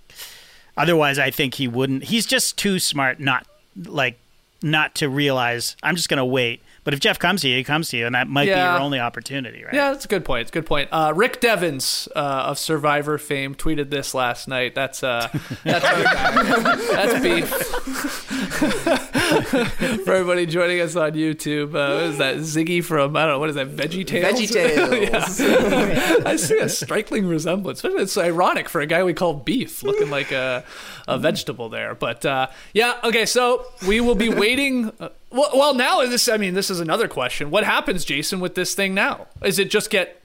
otherwise, I think he wouldn't. He's just too smart, not like not to realize. I'm just gonna wait. But if Jeff comes to you, he comes to you, and that might be your only opportunity, right? Yeah, that's a good point. It's a good point. Uh, Rick Devens uh, of Survivor fame tweeted this last night. That's uh, that's our guy. That's beef. For everybody joining us on YouTube, uh, what is that Ziggy from I don't know what is that Veggie Tales? VeggieTales. I see a striking resemblance. It's ironic for a guy we call beef, looking like a, a vegetable there. But uh, yeah, okay. So we will be waiting. Well, well, now this. I mean, this is another question. What happens, Jason, with this thing now? Is it just get?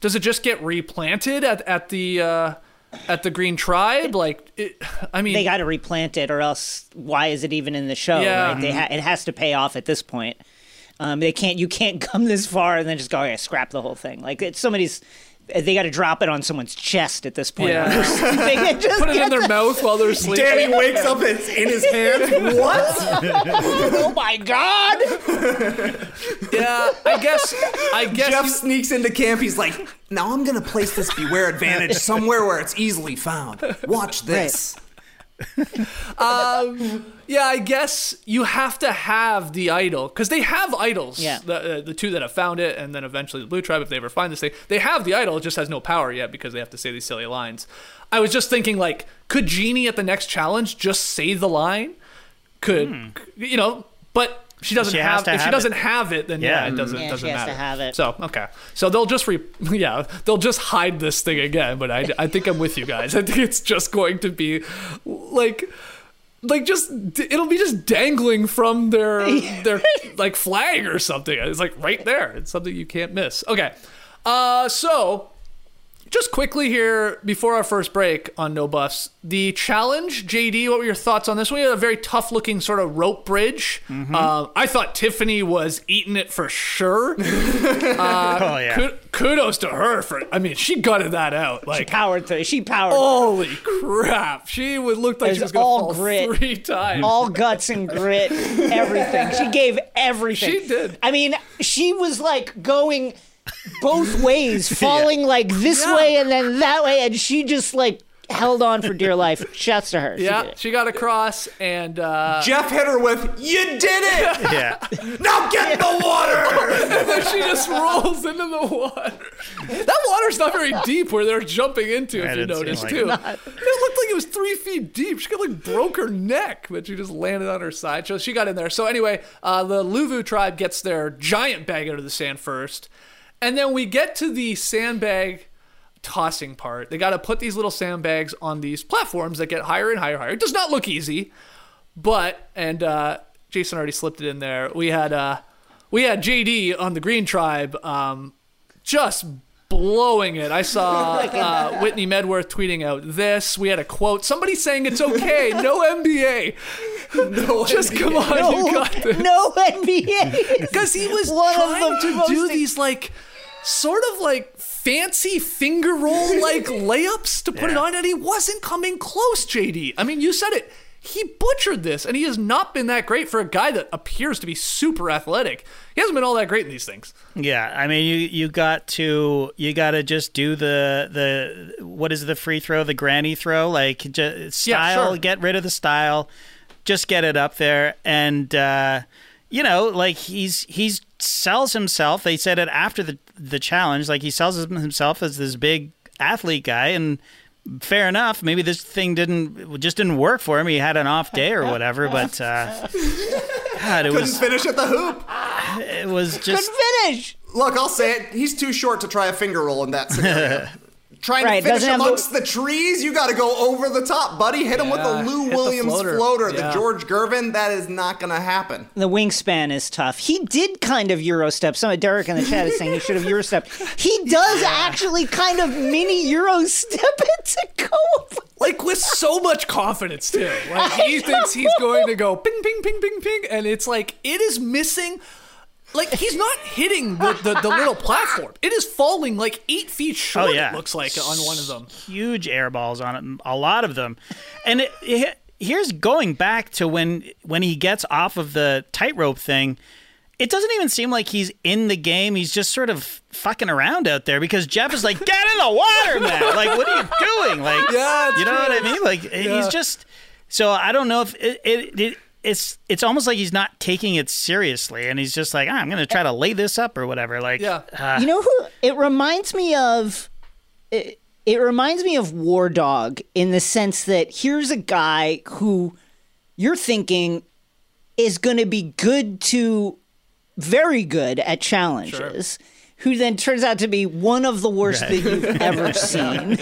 Does it just get replanted at at the uh, at the Green Tribe? Like, it, I mean, they got to replant it, or else why is it even in the show? Yeah. right? They ha- it has to pay off at this point. Um, they can't. You can't come this far and then just go, "Okay, scrap the whole thing." Like it's somebody's. They got to drop it on someone's chest at this point. Yeah. or just put it in their the- mouth while they're sleeping. Danny wakes up, it's in his hand. What? oh my god! Yeah, I guess. I guess. Jeff you- sneaks into camp. He's like, now I'm going to place this beware advantage somewhere where it's easily found. Watch this. Yeah, I guess you have to have the idol because they have idols. Yeah. The, uh, the two that have found it, and then eventually the Blue Tribe, if they ever find this thing, they have the idol. It just has no power yet because they have to say these silly lines. I was just thinking, like, could Genie at the next challenge just say the line? Could you know? But she doesn't. She have. to If she have doesn't it. have it, then yeah, Yeah. it doesn't Yeah, doesn't has to matter. have it. So okay, so they'll just re yeah they'll just hide this thing again. But I I think I'm with you guys. I think it's just going to be like like just it'll be just dangling from their their like flag or something. It's like right there. It's something you can't miss. Okay. Uh so just quickly here before our first break on No Buffs, the challenge, JD, what were your thoughts on this? We had a very tough looking sort of rope bridge. Uh, I thought Tiffany was eating it for sure. oh yeah. Kud- kudos to her for, I mean, she gutted that out. Like, Powered through. She powered. holy crap. She would look like It she was all grit. three times. all guts and grit, everything. She gave everything. She did. I mean, she was like going both ways, falling like this way and then that way, and she just like held on for dear life. Shouts to her. She yeah, it. she got across and uh, Jeff hit her with, You did it! Yeah. now get in the water! and then she just rolls into the water. That water's not very deep where they're jumping into, I if you didn't noticed, like too. it. It looked like it was three feet deep. She got like broke her neck, but she just landed on her side. So she got in there. So anyway, uh, the Luvu tribe gets their giant bag out of the sand first. And then we get to the sandbag tossing part. They got to put these little sandbags on these platforms that get higher and higher, higher. It does not look easy, but and uh, Jason already slipped it in there. We had uh, we had JD on the Green Tribe, um, just blowing it. I saw uh, Whitney Medworth tweeting out this. We had a quote. Somebody saying it's okay. No NBA. No, just NBA. come on, No, you got this. no NBA. Because he was One of trying the to most- do these like sort of like fancy finger roll like layups to put it on, and he wasn't coming close. JD, I mean, you said it. He butchered this, and he has not been that great for a guy that appears to be super athletic. He hasn't been all that great in these things. Yeah, I mean, you you got to you got to just do the the what is the free throw, the granny throw, like just style. sure. Get rid of the style, just get it up there, and uh, you know, like he's he's sells himself. They said it after the the challenge, like he sells himself as this big athlete guy, and fair enough. Maybe this thing didn't just didn't work for him. He had an off day or whatever, but. Uh, God, it Couldn't was finish at the hoop. it was just Couldn't finish. Look, I'll say it. He's too short to try a finger roll in that scenario. Trying Right, to finish doesn't the- amongst the, trees, you got to go over the top, buddy. Hit him with Yeah, the Lou hit the Williams floater. floater, Yeah. the George Gervin. That is not going to happen. The wingspan is tough. He did kind of Euro step. Some of Derek in the chat is saying he should have Euro stepped. He does actually kind of mini Euro step it to go. over- like with so much confidence too. Like he thinks he's going to go ping, ping, ping, ping, ping, and it's like it is missing. Like he's not hitting the, the, the little platform. It is falling like eight feet oh, short. Oh, yeah. It looks like on one of them. huge air balls on it, a lot of them. And it, it, here's going back to when when he gets off of the tightrope thing. It doesn't even seem like he's in the game. He's just sort of fucking around out there because Jeff is like, "Get in the water, man! Like, what are you doing? Like, Yeah, you know what I mean? Like, he's just." So I don't know if it, it, it it's it's almost like he's not taking it seriously, and he's just like, ah, "I'm going to try to lay this up or whatever." Like, Yeah. uh, You know who? It reminds me of. It, it reminds me of War Dog in the sense that here's a guy who you're thinking is going to be good to very good at challenges. Who then turns out to be one of the worst that you've ever seen.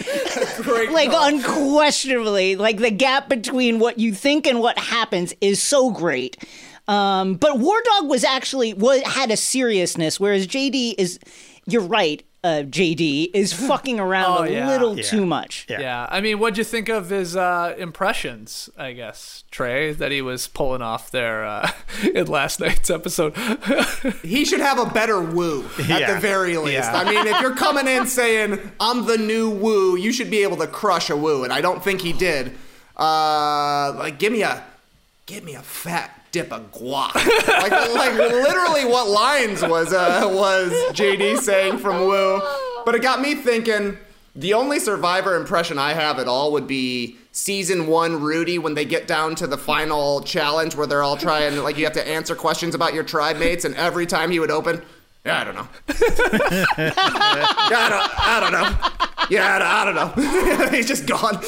Great. like unquestionably like the gap between what you think and what happens is so great um, but war dog was actually was had a seriousness whereas jd is you're right uh, jd is fucking around Oh, a yeah. little Yeah. too much Yeah. Yeah. I mean, what'd you think of his uh, impressions? I guess Trey that he was pulling off there uh, in last night's episode. He should have a better woo at Yeah. the very least. Yeah. I mean, if you're coming in saying I'm the new woo, you should be able to crush a woo, and I don't think he did. Uh, like give me a, give me a fat dip a guac. like, like literally, what lines was uh, was JD saying from Woo? But it got me thinking. The only Survivor impression I have at all would be season one Rudy when they get down to the final challenge where they're all trying, like, you have to answer questions about your tribe mates, and every time he would open, yeah, I don't know. yeah, I don't, I don't know. Yeah, I don't, I don't know. He's just gone.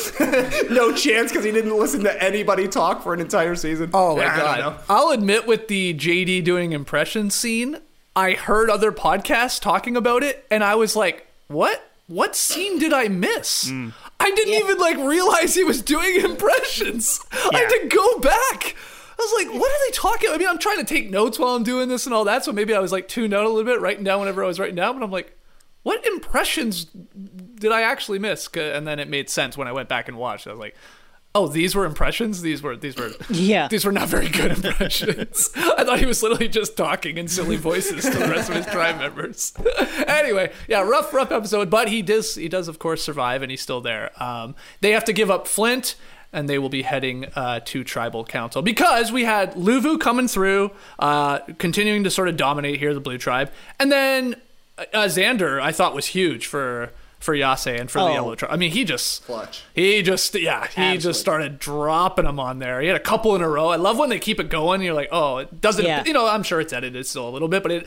no chance because he didn't listen to anybody talk for an entire season. Oh my Yeah, god! I'll admit, with the JD doing impressions scene, I heard other podcasts talking about it, and I was like, "What? What scene did I miss?" Hmm. I didn't even like realize he was doing impressions. I had to go back. I was like, "What are they talking?" I mean, I'm trying to take notes while I'm doing this and all that, so maybe I was like tuned out a little bit, writing down whenever I was writing down. But I'm like, "What impressions did I actually miss? And then it made sense when I went back and watched. I was like. Oh, these were impressions. These were these were Yeah. These were not very good impressions. I thought he was literally just talking in silly voices to the rest of his tribe members. anyway, yeah, rough, rough episode, but he does, he does, of course, survive, and he's still there. Um, they have to give up Flint, and they will be heading uh, to Tribal Council because we had Luvu coming through, uh, continuing to sort of dominate here, the Blue Tribe, and then uh, Xander, I thought was huge for. For Yase and for the Oh. Yellow Tribe. I mean, he just Clutch. he just yeah, he Absolutely. just started dropping them on there. He had a couple in a row. I love when they keep it going. You're like, oh, it doesn't. Yeah. You know, I'm sure it's edited still a little bit, but it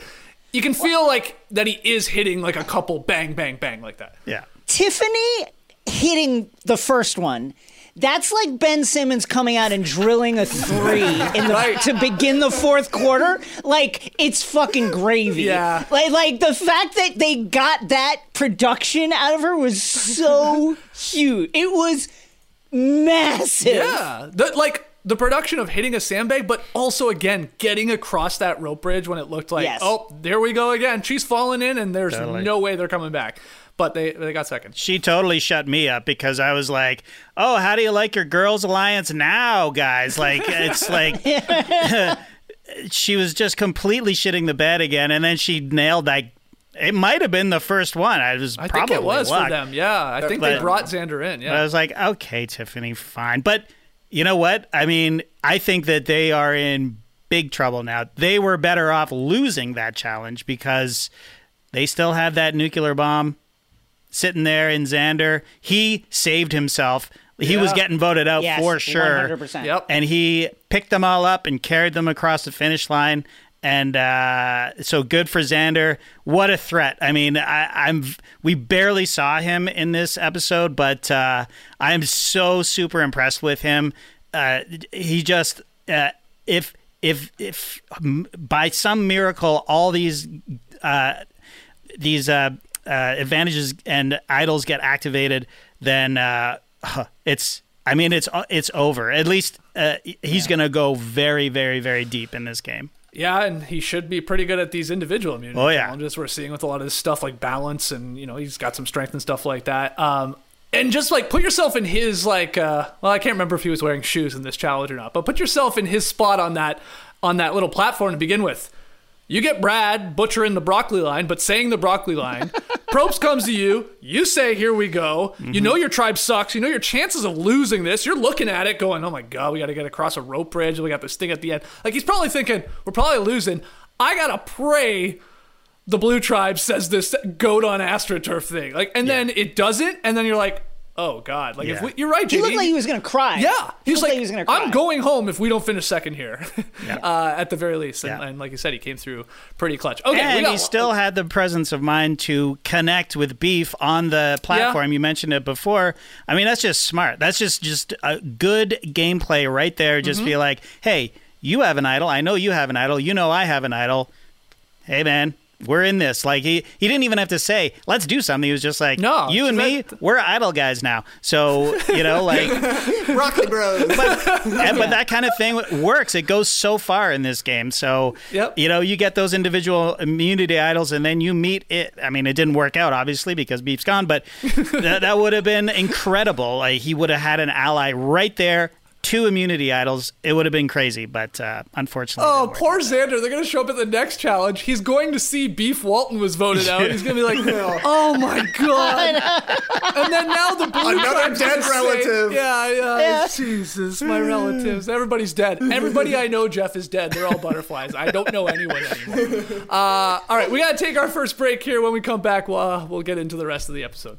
you can feel like that he is hitting like a couple bang, bang, bang like that. yeah. tiffany hitting the first one that's like Ben Simmons coming out and drilling a three in the, to begin the fourth quarter. Like it's fucking gravy. Yeah. Like like the fact that they got that production out of her was so huge. It was massive. Yeah, the, like the production of hitting a sandbag, but also again getting across that rope bridge when it looked like, Yes. oh, there we go again. She's falling in, and there's Totally. no way they're coming back. But they they got second. She totally shut me up because I was like, "Oh, how do you like your girls' alliance now, guys?" Like it's like she was just completely shitting the bed again, and then she nailed like it might have been the first one. I was I probably think it was luck. for them. Yeah, I think they brought Xander in. Yeah, I was like, okay, Tiffany, fine. But you know what? I mean, I think that they are in big trouble now. They were better off losing that challenge because they still have that nuclear bomb sitting there in Xander. He saved himself. He was getting voted out Yes, for sure. 100%. Yep. And he picked them all up and carried them across the finish line. And uh, so good for Xander. What a threat! I mean, I, I'm we barely saw him in this episode, but uh, I'm so super impressed with him. Uh, he just uh, if if if by some miracle all these uh, these uh, advantages and idols get activated, then uh, it's. I mean, it's it's over. At least uh, he's going to go very, very, very deep in this game. yeah, and he should be pretty good at these individual immunity Oh, yeah. challenges. We're seeing with a lot of this stuff like balance, and you know he's got some strength and stuff like that. Um, and just like put yourself in his like, uh, well, I can't remember if he was wearing shoes in this challenge or not, but put yourself in his spot on that on that little platform to begin with. You get Brad butchering the broccoli line, but saying the broccoli line. Probst comes to you. You say, "Here we go." You mm-hmm. know your tribe sucks. You know your chances of losing this. You're looking at it, going, "Oh my god, we got to get across a rope bridge. We got this thing at the end." Like he's probably thinking, "We're probably losing." I gotta pray the blue tribe says this goat on astroturf thing. Like, and then it doesn't, and then you're like, "Oh god!" Like if we, you're right, He looked like he was going to cry. Yeah, he he's looked like, like he was going to cry. I'm going home if we don't finish second here, uh, at the very least. And, Yeah. and like you said, he came through pretty clutch. Okay, and got he still had the presence of mind to connect with Beef on the platform. You mentioned it before. I mean, that's just smart. That's just just a good gameplay right there. Just Mm-hmm. be like, hey, you have an idol. I know you have an idol. You know I have an idol. Hey, man. We're in this. Like he, he didn't even have to say, "Let's do something." He was just like, No, you and me, that- we're idol guys now." So you know, like, Broccoli Bros. and, but that kind of thing works. It goes so far in this game. So Yep. you know, you get those individual immunity idols, and then you meet it. I mean, it didn't work out obviously because Beef's gone, but that, that would have been incredible. Like he would have had an ally right there. Two immunity idols. It would have been crazy, but uh, unfortunately, Oh, poor Xander. They're going to show up at the next challenge. He's going to see Beef Walton was voted out. He's going to be like, oh my God. and then now the blue Another tribe's dead gonna say- relative. yeah, yeah, Jesus, my relatives. Everybody's dead. Everybody I know, Jeff, is dead. They're all butterflies. I don't know anyone anymore. Uh, all right, we got to take our first break here. When we come back, we'll, uh, we'll get into the rest of the episode.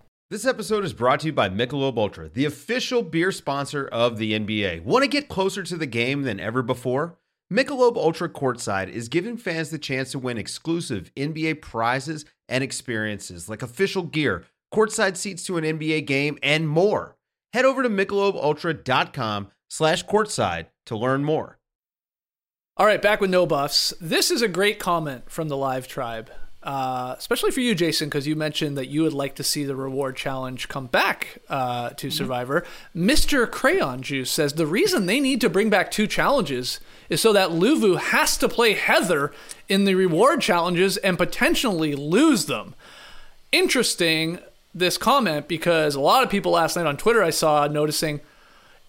This episode is brought to you by Michelob Ultra, the official beer sponsor of the NBA. Want to get closer to the game than ever before? Michelob Ultra Courtside is giving fans the chance to win exclusive NBA prizes and experiences like official gear, courtside seats to an NBA game, and more. Head over to michelobultra.com slash courtside to learn more. All right, back with no buffs. This is a great comment from the live tribe, uh, especially for you, Jason, because you mentioned that you would like to see the reward challenge come back uh, to Survivor. Mr. Crayon Juice says the reason they need to bring back two challenges is so that Luvu has to play Heather in the reward challenges and potentially lose them. Interesting, this comment, because a lot of people last night on Twitter I saw noticing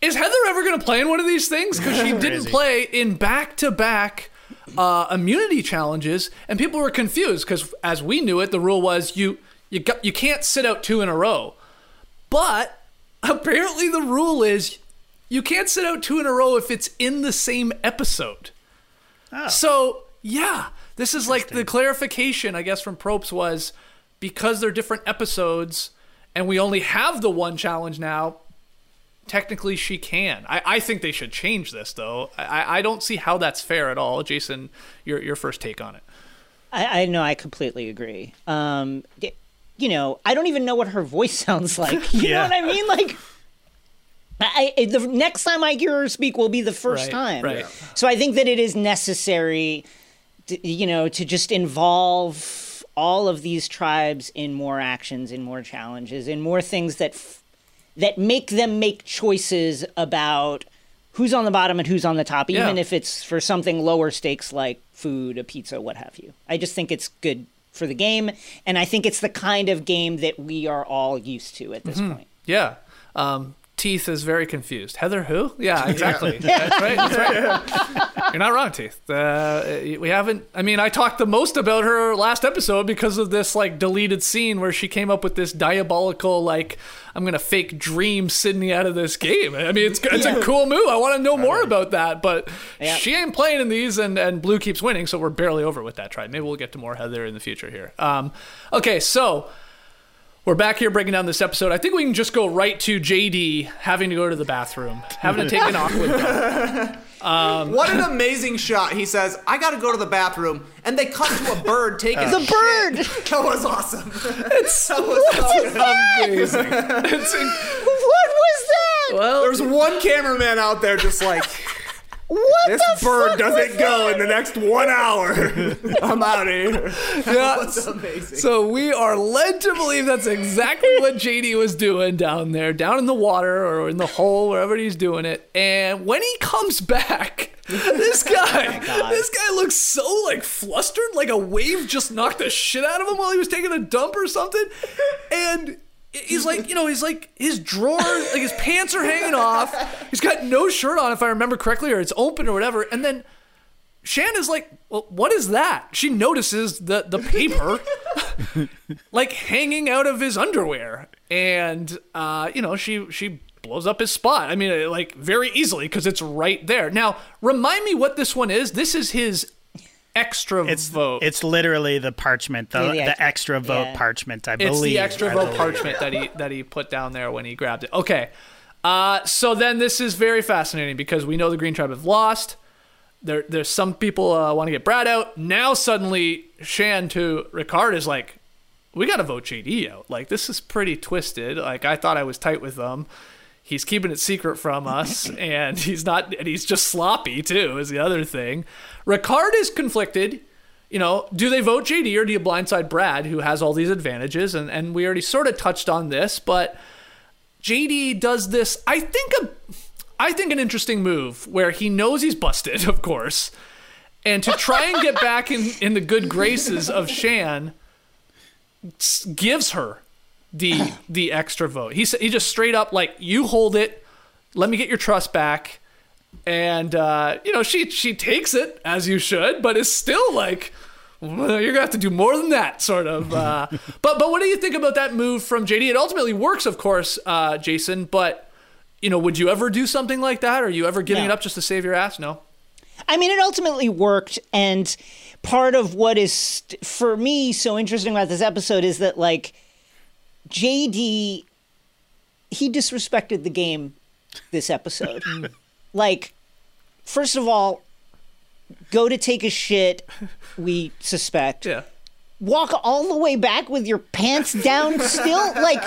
is Heather ever going to play in one of these things? Because she didn't play in back to back Uh, immunity challenges, and people were confused because, as we knew it, the rule was you you got, you can't sit out two in a row. But apparently, the rule is you can't sit out two in a row if it's in the same episode. Ah. So yeah, this is like the clarification, I guess, from Probst was because they're different episodes, and we only have the one challenge now technically she can. I, I think they should change this though. I, I don't see how that's fair at all. Jason, your your first take on it. I, I know I completely agree. Um, you know, I don't even know what her voice sounds like. You Yeah. know what I mean? Like, I, I- the next time I hear her speak will be the first Right, time. right. So I think that it is necessary, to, you know, to just involve all of these tribes in more actions, in more challenges, in more things that f- that make them make choices about who's on the bottom and who's on the top, even Yeah. if it's for something lower stakes like food, a pizza, what have you. I just think it's good for the game, and I think it's the kind of game that we are all used to at this point. Yeah. Um, Teeth is very confused. Heather who? Yeah, exactly. That's right. That's right. You're not wrong, Teeth. Uh, we haven't. I mean, I talked the most about her last episode because of this like deleted scene where she came up with this diabolical like I'm gonna fake dream Sydney out of this game. I mean, it's it's a cool move. I want to know more about that, but Yeah. she ain't playing in these, and and Blue keeps winning, so we're barely over with that try. Maybe we'll get to more Heather in the future here. Um, okay, so. We're back here breaking down this episode. I think we can just go right to JD having to go to the bathroom, having to take an awkward dump. What an amazing shot. He says, I gotta go to the bathroom. And they cut to a bird taking The a bird! That was awesome. It's That was so good. amazing. It's in- What was that? well, There's one cameraman out there just like, What this the bird doesn't go that? in the next one hour. I'm out of here. yeah, That's amazing. So we are led to believe that's exactly what JD was doing down there, down in the water or in the hole, wherever he's doing it. And when he comes back, this guy, this guy looks so like flustered, like a wave just knocked the shit out of him while he was taking a dump or something. And he's like, you know, he's like his drawers, like his pants are hanging off. He's got no shirt on, if I remember correctly, or it's open or whatever. And then Shan is like, well, what is that? She notices the the paper like hanging out of his underwear, and uh, you know, she she blows up his spot. I mean, like very easily because it's right there. Now, remind me what this one is. This is his extra It's vote. It's literally the parchment, the, Yeah, the the, extra- extra vote yeah. parchment. I believe It's the extra I vote believe. parchment that he that he put down there when he grabbed it. Okay. Uh, so then this is very fascinating because we know the Green Tribe have lost. There, there's some people uh, want to get Brad out. Now suddenly Shan to Ricard is like, we got to vote JD out. Like this is pretty twisted. Like I thought I was tight with them. He's keeping it secret from us, and he's not. And he's just sloppy too. Is the other thing. Ricard is conflicted you know, do they vote JD or do you blindside Brad, who has all these advantages? And and we already sort of touched on this, but JD does this. I think a, I think an interesting move where he knows he's busted, of course, and to try and get back in in the good graces of Shan, gives her the the extra vote. He he just straight up like you hold it, let me get your trust back and uh, you know she she takes it as you should, but is still like well, you're gonna have to do more than that, sort of. Uh, but but what do you think about that move from JD? It ultimately works, of course, uh, Jason. But you know, would you ever do something like that? Are you ever giving No. it up just to save your ass? No. I mean, it ultimately worked, and part of what is st- for me so interesting about this episode is that like JD, he disrespected the game this episode. like, first of all, go to take a shit. We suspect. Yeah. Walk all the way back with your pants down still, like.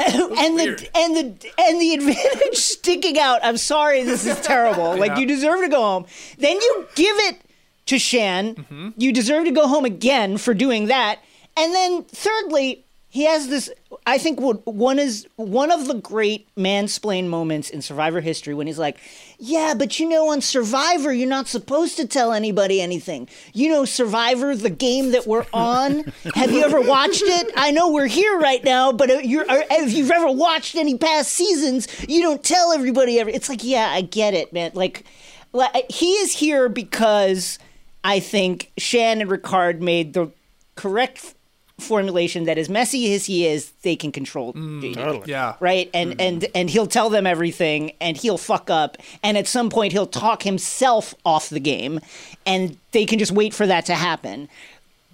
and the and the and the advantage sticking out. I'm sorry, this is terrible. Like Yeah. you deserve to go home. Then you give it to Shan. Mm-hmm. You deserve to go home again for doing that. And then thirdly, he has this. I think one is one of the great mansplain moments in Survivor history when he's like, "Yeah, but you know, on Survivor, you're not supposed to tell anybody anything. You know, Survivor, the game that we're on. Have you ever watched it? I know we're here right now, but uh, you're, uh, if you've ever watched any past seasons, you don't tell everybody. Every. It's like, yeah, I get it, man. Like, like he is here because I think Shan and Ricard made the correct formulation that as messy as he is, they can control mm, JD. Yeah. Right? And mm. and and he'll tell them everything and he'll fuck up and at some point he'll talk himself off the game and they can just wait for that to happen.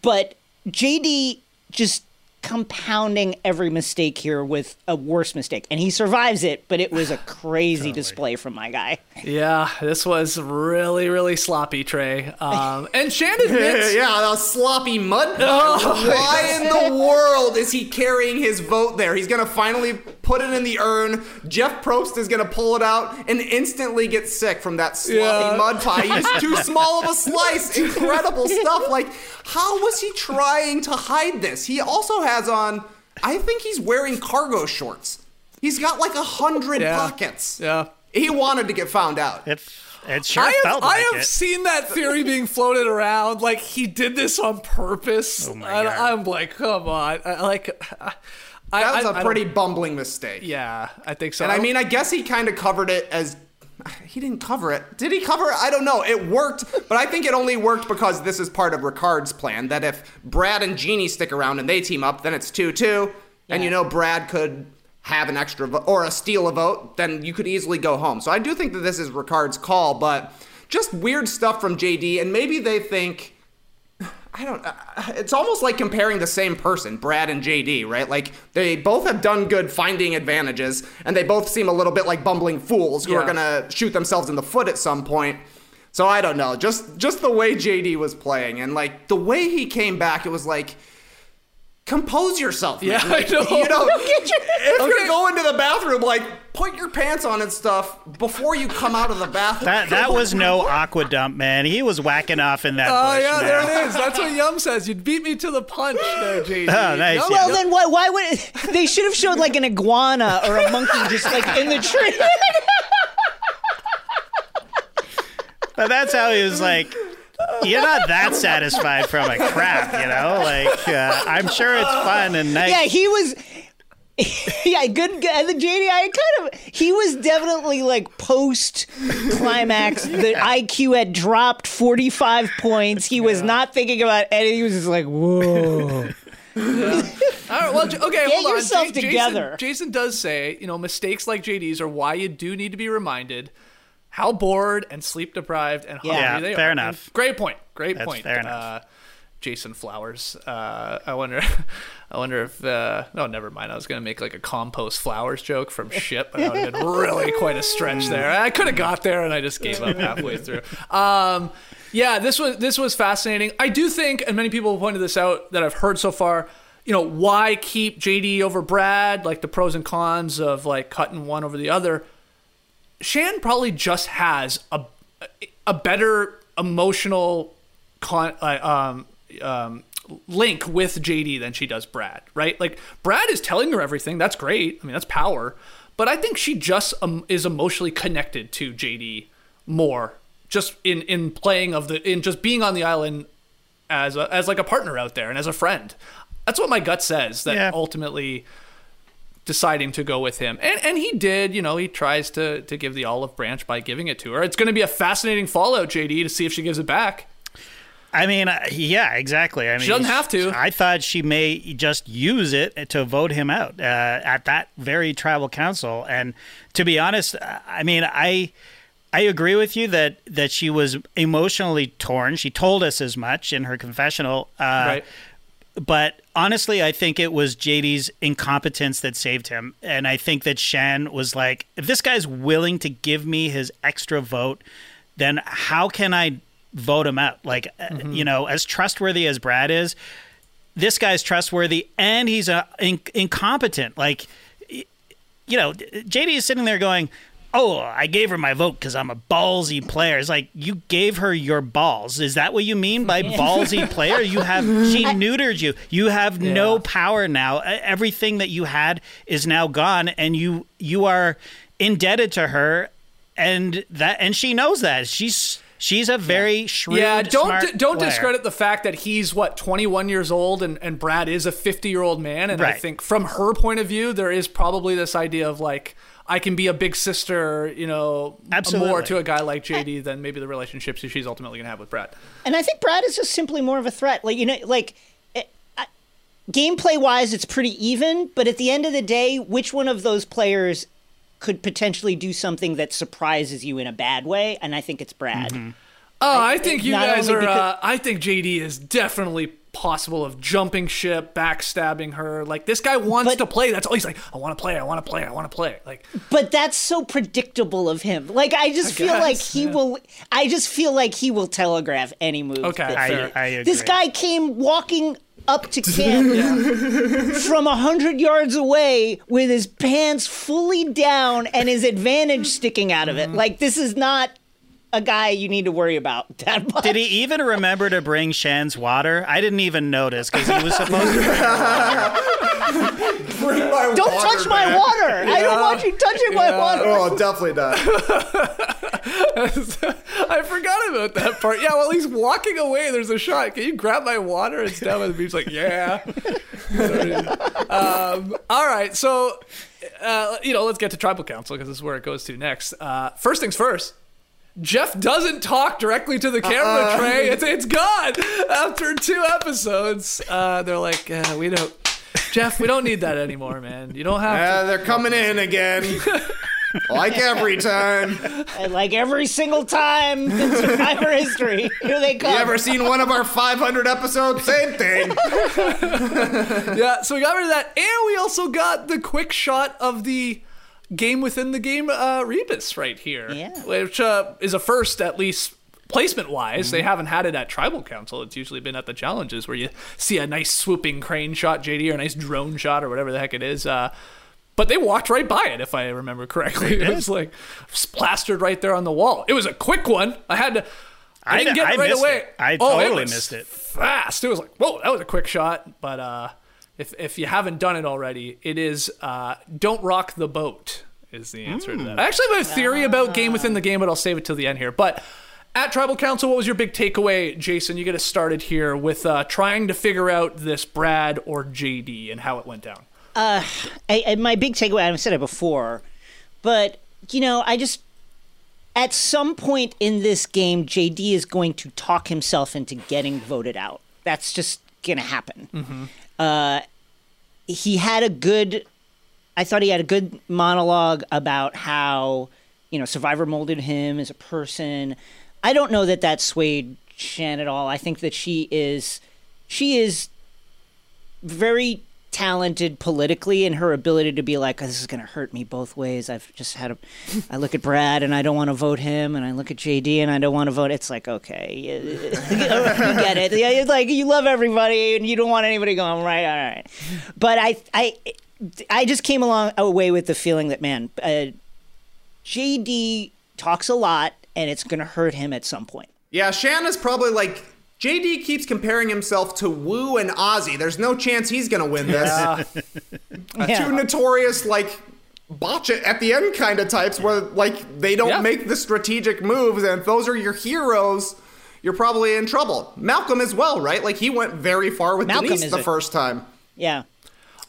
But JD just compounding every mistake here with a worse mistake. And he survives it, but it was a crazy display from my guy. Yeah, this was really, really sloppy, Trey. Um, and Shan admits. yeah, a sloppy mud. Oh, Why in the world is he carrying his vote there? He's gonna finally put it in the urn. Jeff Probst is gonna pull it out and instantly get sick from that sloppy Yeah. mud pie. He's too small of a slice. Incredible stuff. Like, how was he trying to hide this? He also has on. I think he's wearing cargo shorts. He's got like a hundred Yeah. pockets. Yeah. He wanted to get found out. It, it sure I have, felt I have it. seen that theory being floated around. Like he did this on purpose. Oh my God. I'm like, come on. I, like, I, That was I- a I pretty bumbling mistake. Yeah, I think so. And I mean, I guess he kind of covered it as. He didn't cover it. Did he cover it? I don't know. It worked, but I think it only worked because this is part of Ricard's plan. That if Brad and Genie stick around and they team up, then it's 2 2. And you know, Brad could have an extra vote or a steal a vote, then you could easily go home. So I do think that this is Ricard's call, but just weird stuff from JD. And maybe they think. I don't. Uh, it's almost like comparing the same person, Brad and JD, right? Like they both have done good finding advantages, and they both seem a little bit like bumbling fools who are gonna shoot themselves in the foot at some point. So I don't know. Just just the way JD was playing, and like the way he came back, it was like. Compose yourself. man. Yeah, I Like, know. You know, if Okay. you're going to go into the bathroom, like put your pants on and stuff before you come out of the bathroom. That that was no aqua dump, man. He was whacking off in that. Oh bush, yeah, man. there it is. That's what Yum says. You'd beat me to the punch there, JD. Oh, nice, Yum- yeah. Well, then why, why would they should have showed like an iguana or a monkey just like in the tree? But that's how he was like. You're not that satisfied from a crap, you know. Like uh, I'm sure it's fun and nice. yeah, he was. Yeah, good. guy. The JD, I kind of. He was definitely like post climax. The IQ had dropped forty five points. He was not thinking about anything. He was just like, whoa. All right, well, J- okay, hold on. yourself Ja- Jason- together. Jason, does say, you know, mistakes like JD's are why you do need to be reminded how bored and sleep deprived and hungry Yeah, they fair are. enough. And great point. Great That's point. fair enough. Uh, Jason Flowers. Uh, I wonder. I wonder if. Uh, no, never mind. I was gonna make like a compost flowers joke from shit, but that would have been really quite a stretch there. I could have got there, and I just gave up halfway through. Um, yeah, this was this was fascinating. I do think, and many people have pointed this out that I've heard so far. You know, why keep JD over Brad? Like the pros and cons of like cutting one over the other. Shan probably just has a a better emotional con, uh, um, um, link with JD than she does Brad, right? Like Brad is telling her everything. That's great. I mean, that's power. But I think she just um, is emotionally connected to JD more, just in in playing of the in just being on the island as a, as like a partner out there and as a friend. That's what my gut says. That Yeah. ultimately deciding to go with him. And and he did, you know, he tries to to give the olive branch by giving it to her. It's going to be a fascinating fallout, JD, to see if she gives it back. I mean, uh, yeah, exactly. I mean, she doesn't have to. I thought she may just use it to vote him out uh, at that very tribal council. And to be honest, I mean, I I agree with you that that she was emotionally torn. She told us as much in her confessional. Uh, right. but honestly, I think it was JD's incompetence that saved him. And I think that Shan was like, if this guy's willing to give me his extra vote, then how can I vote him out? Like, uh you know, as trustworthy as Brad is, this guy's trustworthy and he's uh, in- incompetent. Like, you know, JD is sitting there going, Oh, I gave her my vote because I'm a ballsy player. It's like you gave her your balls. Is that what you mean by ballsy player? You have she neutered you. You have no power now. Everything that you had is now gone, and you you are indebted to her, and that and she knows that. She's she's a very shrewd. yeah, don't smart don't player. discredit the fact that he's what 21 years old and and Brad is a 50 year old man. And I think from her point of view, there is probably this idea of like. I can be a big sister, you know, Absolutely. more to a guy like JD than maybe the relationships she's ultimately going to have with Brad. And I think Brad is just simply more of a threat. Like you know, like it, I, gameplay wise, it's pretty even. But at the end of the day, which one of those players could potentially do something that surprises you in a bad way? And I think it's Brad. Oh, I think you guys are. because- uh, I think JD is definitely possible of jumping ship, backstabbing her. Like this guy wants But- to play. That's all he's like. I want to play. I want to play. I want to play. Like But that's so predictable of him. Like I just feel like he yeah. will. I just feel like he will telegraph any move. Okay, I. I agree. This guy came walking up to camp from a hundred yards away with his pants fully down and his advantage sticking out of it. Mm-hmm. Like this is not a guy you need to worry about that much. Did he even remember to bring Shan's water? I didn't even notice because he was supposed to. Bring my water. Don't water touch my back. water. I don't want you touching my water. Oh, definitely not. I forgot about that part. Yeah, well, he's walking away. There's a shot. Can you grab my water? It's down by the beach. Like, yeah. um, all right. So, uh, you know, let's get to tribal council because this is where it goes to next. Uh, first things first. Jeff doesn't talk directly to the camera Trey. It's it's gone after two episodes. Uh, they're like, uh, we don't, Jeff, we don't need that anymore, man. You don't have to. Uh, they're coming in again. like every time. Like every single time in Survivor history, here they come. You ever seen one of our 500 episodes? Same thing. yeah, so we got rid of that, and we also got the quick shot of the game within the game uh, Rebus right here, Yeah. which uh, is a first at least placement wise. Mm-hmm. They haven't had it at Tribal Council. It's usually been at the challenges where you see a nice swooping crane shot, JD, or a nice drone shot, or whatever the heck it is. Uh, but they walked right by it, if I remember correctly. It was like plastered right there on the wall. It was a quick one. I had to. I, I didn't get I it right away. it. I Oh, totally missed it. Fast. It was like, whoa, that was a quick shot. But uh, if if you haven't done it already, it is uh, don't rock the boat is the answer to that. I actually have a theory about game within the game, but I'll save it till the end here. But at Tribal Council, what was your big takeaway, Jason? You get us started here with uh, trying to figure out this Brad or JD and how it went down. I, I, my big takeaway, I've said it before, but you know, I just at some point in this game, JD is going to talk himself into getting voted out. That's just gonna happen. Uh, he had a good. I thought he had a good monologue about how you know Survivor molded him as a person. I don't know that that swayed Shan at all. I think that she is she is very talented politically in her ability to be like, "Oh, this is going to hurt me both ways. I've just had a, I look at Brad and I don't want to vote him, and I look at JD and I don't want to vote. It's like, okay, you, you get it. Yeah, it's like you love everybody and you don't want anybody going right. All right, but I, I, I just came along away with the feeling that man, uh, JD talks a lot and it's going to hurt him at some point. Yeah, Shan's probably like JD keeps comparing himself to Woo and Ozzy. There's no chance he's gonna win this. Yeah. Two notorious like botch it at the end kind of types where like they don't Yeah. make the strategic moves, and if those are your heroes, you're probably in trouble. Malcolm as well, right? Like he went very far with Malcolm Denise is the a- first time. Yeah.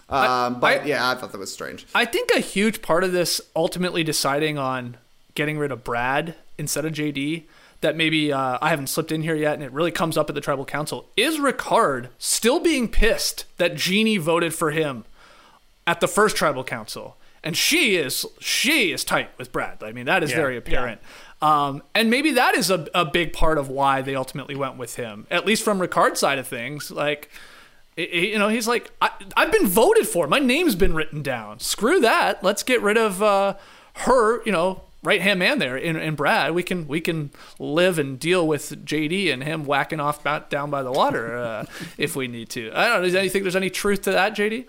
Um, but I- yeah, I thought that was strange. I think a huge part of this ultimately deciding on getting rid of Brad instead of JD that maybe uh, I haven't slipped in here yet, and it really comes up at the tribal council is Ricard still being pissed that Genie voted for him at the first tribal council, and she is she is tight with Brad. I mean that is Yeah. very apparent. Um, and maybe that is a, a big part of why they ultimately went with him, at least from Ricard's side of things. Like, i- i- you know, he's like, I, I've been voted for. My name's been written down. Screw that. Let's get rid of uh, her. You know, right hand man there in, in Brad. We can we can live and deal with JD and him whacking off down by the water uh, if we need to. I don't know. Does any think there's any truth to that, JD?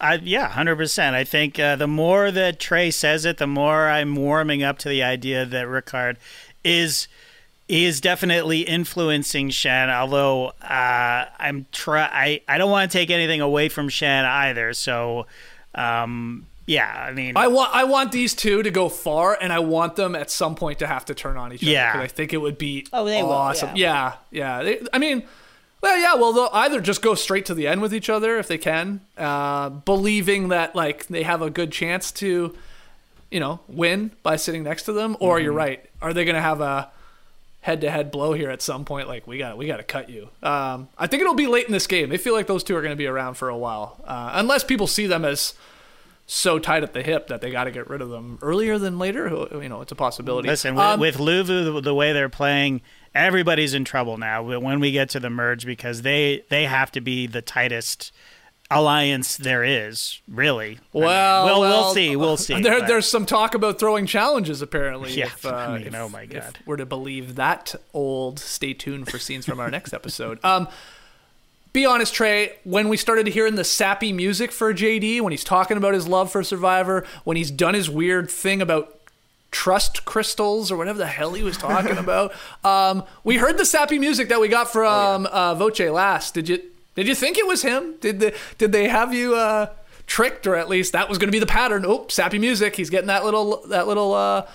I, yeah, hundred percent. I think uh, the more that Trey says it, the more I'm warming up to the idea that Ricard is is definitely influencing Shan. Although uh, I'm try I, I don't want to take anything away from Shan either. So um, yeah, I mean, I want I want these two to go far, and I want them at some point to have to turn on each other. Yeah. 'cause I think it would be Oh, they will, awesome. Yeah, yeah. They- I mean, well, yeah. Well, they'll either just go straight to the end with each other if they can, uh, believing that like they have a good chance to, you know, win by sitting next to them. Or Mm-hmm. you're right. Are they going to have a head-to-head blow here at some point? Like we got we got to cut you. Um, I think it'll be late in this game. They feel like those two are going to be around for a while, uh, unless people see them as so tight at the hip that they got to get rid of them earlier than later. You know, it's a possibility. Listen, with, Um, with Luvu, the, the way they're playing, everybody's in trouble now when we get to the merge because they they have to be the tightest alliance there is, really. I mean, well, we'll, well, we'll see. We'll see. There, there's some talk about throwing challenges, apparently. Yeah, if, uh, I mean, if- oh my if God. we're to believe that old, stay tuned for scenes from our next episode. Um, be honest, Trey. When we started hearing the sappy music for JD, when he's talking about his love for Survivor, when he's done his weird thing about trust crystals or whatever the hell he was talking about, um, we heard the sappy music that we got from uh, Voce last. Did you did you think it was him? Did they did they have you uh, tricked, or at least that was going to be the pattern? Oh, sappy music. He's getting that little that little uh,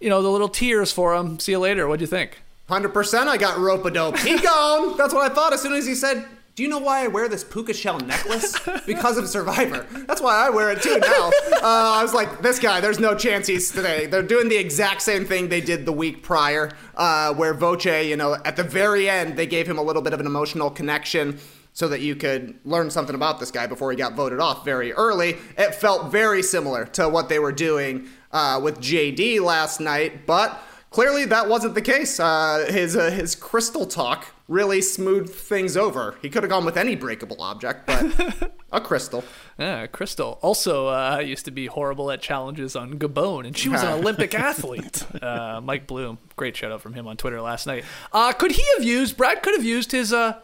you know the little tears for him. See you later. What'd you think? Hundred percent. I got rope a dope. He gone. That's what I thought as soon as he said. Do you know why I wear this puka shell necklace? Because of Survivor. That's why I wear it too now. Uh, I was like, this guy, there's no chance he's today. They're doing the exact same thing they did the week prior, uh, where Voce, you know, at the very end, they gave him a little bit of an emotional connection so that you could learn something about this guy before he got voted off very early. It felt very similar to what they were doing uh, with JD last night, but clearly that wasn't the case. Uh, his uh, his crystal talk really smooth things over. He could have gone with any breakable object, but a crystal. Yeah, Crystal also uh, used to be horrible at challenges on Gabon, and she was an Olympic athlete. Uh, Mike Bloom, great shout out from him on Twitter last night. Uh, could he have used? Brad could have used his uh,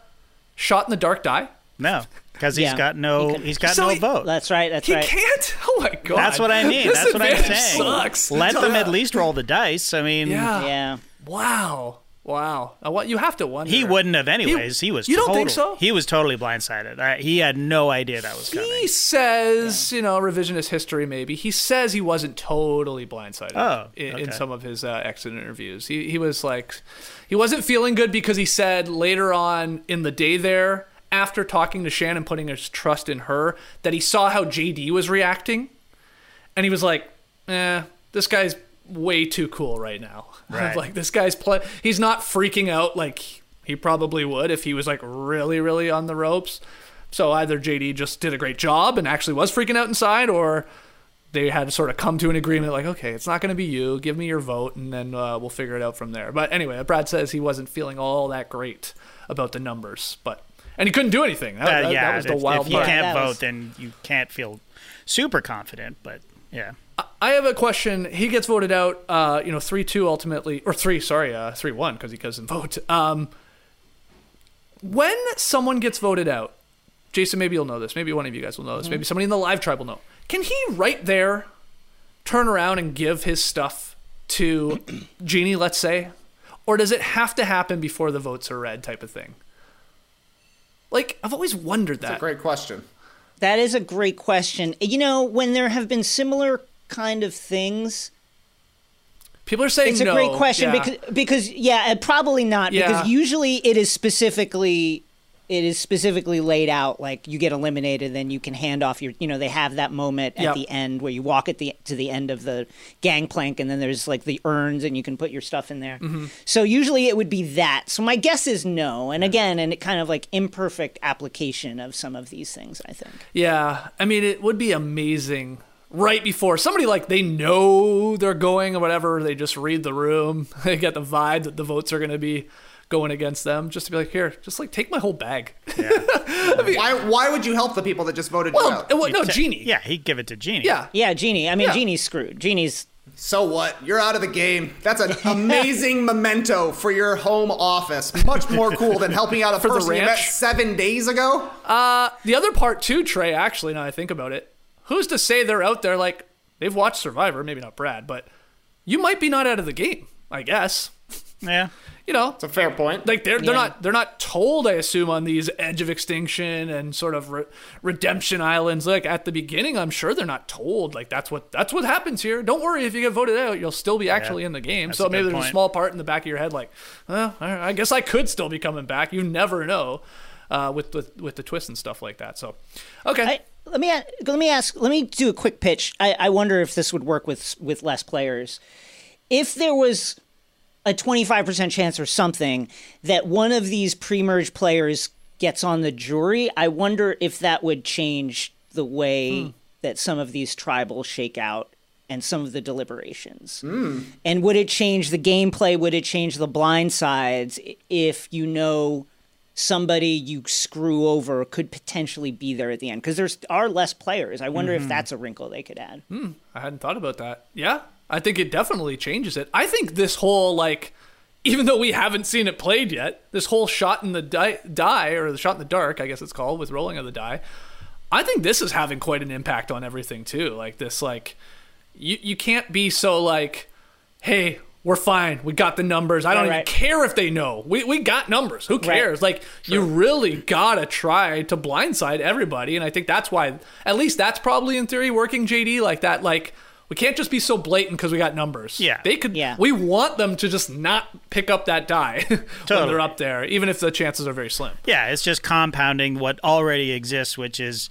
shot in the dark die. no, because he's Yeah, got he no could- he's got So no he- vote. That's right. That's He right. can't. Oh my god. That's what I mean. That's what I'm saying. Sucks. Let them at least roll the dice. I mean, Yeah. Yeah. Wow. Wow. Uh, what you have to wonder. he wouldn't have anyways. He, was. You don't think so? He was totally blindsided. I, he had no idea that was coming. He says, you know, revisionist history maybe. He says he wasn't totally blindsided Oh, in, in some of his uh, exit interviews. He, he was like, he wasn't feeling good because he said later on in the day there, after talking to Shannon, putting his trust in her, that he saw how JD was reacting. And he was like, eh, this guy's way too cool right now. Right. like, this guy's play. He's not freaking out like he probably would if he was like really, really on the ropes. So either JD just did a great job and actually was freaking out inside, or they had to sort of come to an agreement like, okay, it's not going to be you. Give me your vote, and then uh, we'll figure it out from there. But anyway, Brad says he wasn't feeling all that great about the numbers, but and he couldn't do anything. That, Uh, that- yeah, that was the if, wild if you part. can't that vote, was- then you can't feel super confident. But yeah, I have a question. He gets voted out, uh, you know, three two ultimately, or three, sorry, uh, three one because he doesn't vote. Um, when someone gets voted out, Jason, maybe you'll know this. Maybe one of you guys will know this. Maybe somebody in the live tribe will know. Can he right there turn around and give his stuff to Genie, let's say, or does it have to happen before the votes are read, type of thing? Like I've always wondered that. Great question. That is a great question. You know, when there have been similar kind of things, People are saying it's a no. great question Yeah. because because yeah, uh, probably not Yeah. because usually it is specifically it is specifically laid out like you get eliminated then you can hand off your you know they have that moment at Yep. the end where you walk at the to the end of the gangplank and then there's like the urns and you can put your stuff in there. Mm-hmm. So usually it would be that. So my guess is no. And again, and it kind of like imperfect application of some of these things, I think. Yeah, I mean, it would be amazing right before somebody like they know they're going or whatever. They just read the room. They get the vibe that the votes are going to be going against them. Just to be like, here, just like take my whole bag. Why why would you help the people that just voted you well, out? well, no, Genie. yeah, he'd give it to Genie. yeah. Yeah, Genie. I mean, Yeah. Genie's screwed. Genie's So what? You're out of the game. That's an amazing memento for your home office. Much more cool than helping out a For the person you met seven days ago. Uh, the other part too, Trey. Actually, now I think about it, who's to say they're out there like they've watched Survivor? Maybe not Brad, but you might be not out of the game. I guess. yeah. You know, It's a fair point. like they're they're Yeah. not they're not told i assume on these edge of extinction and sort of re- redemption islands like at the beginning i'm sure they're not told like that's what that's what happens here don't worry if you get voted out you'll still be actually in the game That's so maybe good there's a small part in the back of your head like well i guess i could still be coming back you never know uh, with, with with the twists and stuff like that so okay I, let me let me ask. Let me do a quick pitch. I, I wonder if this would work with with less players. If there was a twenty five percent chance or something that one of these pre merge players gets on the jury, I wonder if that would change the way. Hmm. that some of these tribal shake out and some of the deliberations? Hmm. And would it change the gameplay? Would it change the blind sides if you know somebody you screw over could potentially be there at the end? Because there's are less players. I wonder Mhm. if that's a wrinkle they could add. Hmm, I hadn't thought about that. Yeah, I think it definitely changes it. I think this whole like, even though we haven't seen it played yet, this whole shot in the die, die or the shot in the dark, I guess it's called, with rolling of the die. I think this is having quite an impact on everything too. Like this, like you you can't be so like, hey. We're fine. We got the numbers. I don't Right, even right. care if they know. We, we got numbers. Who cares? Like you really gotta try to blindside everybody, and I think that's why. At least that's probably in theory working. JD like that. Like we can't just be so blatant because we got numbers. Yeah. they could. Yeah. we want them to just not pick up that die when they're up there, even if the chances are very slim. Yeah, it's just compounding what already exists, which is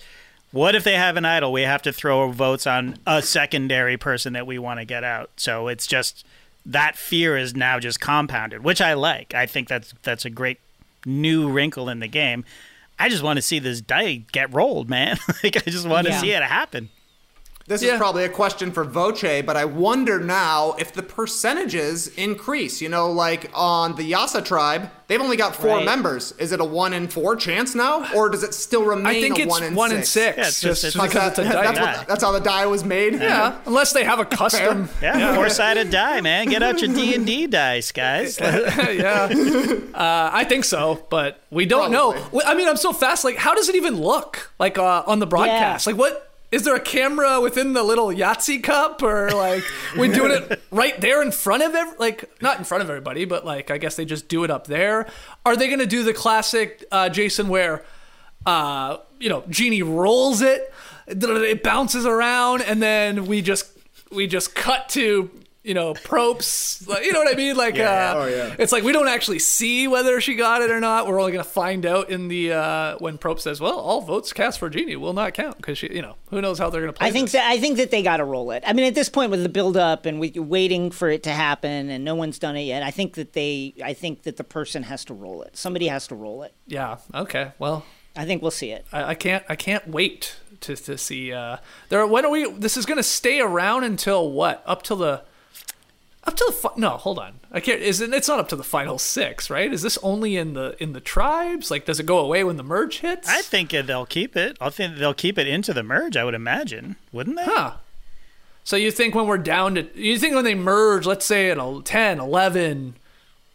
what if they have an idol? We have to throw votes on a secondary person that we want to get out. So it's just that fear is now just compounded, which I like. I think that's that's a great new wrinkle in the game. I just want to see this die get rolled, man. like I just want to Yeah. see it happen. This is probably a question for Voce, but I wonder now if the percentages increase. You know, like on the Yase tribe, they've only got four Right. members. Is it a one in four chance now, or does it still remain? I think a it's one in one in six? six, Yeah, it's just- just Because because it's a die. That's, what- that's how the die was made. Yeah, unless they have a custom. Yeah, four sided die, man. Get out your D and D dice, guys. yeah, uh, I think so, but we don't know. I mean, I'm so fast. Like, how does it even look like uh, on the broadcast? Like, what is there a camera within the little Yahtzee cup, or like we're doing it right there in front of every, like not in front of everybody, but like I guess they just do it up there. Are they going to do the classic uh, Jason where, uh, you know, Genie rolls it, it bounces around, and then we just we just cut to you know Probst like, you know what i mean like Yeah. uh Oh, yeah. it's like we don't actually see whether she got it or not we're only going to find out in the uh when Probst says well all votes cast for genie will not count because she you know who knows how they're going to play I think this. that I think that they got to roll it. I mean, at this point with the build up and we waiting for it to happen, and no one's done it yet. I think that they, I think that the person has to roll it. Somebody has to roll it. yeah okay well I think we'll see it. I, I can't i can't wait to to see uh there when are we this is going to stay around until what up till the up to the fi- no hold on i can't is it it's not up to the final six right is this only in the in the tribes like does it go away when the merge hits I think they'll keep it. I think they'll keep it into the merge. I would imagine, wouldn't they? Huh. So you think when we're down to, you think when they merge, let's say at a 10, 11,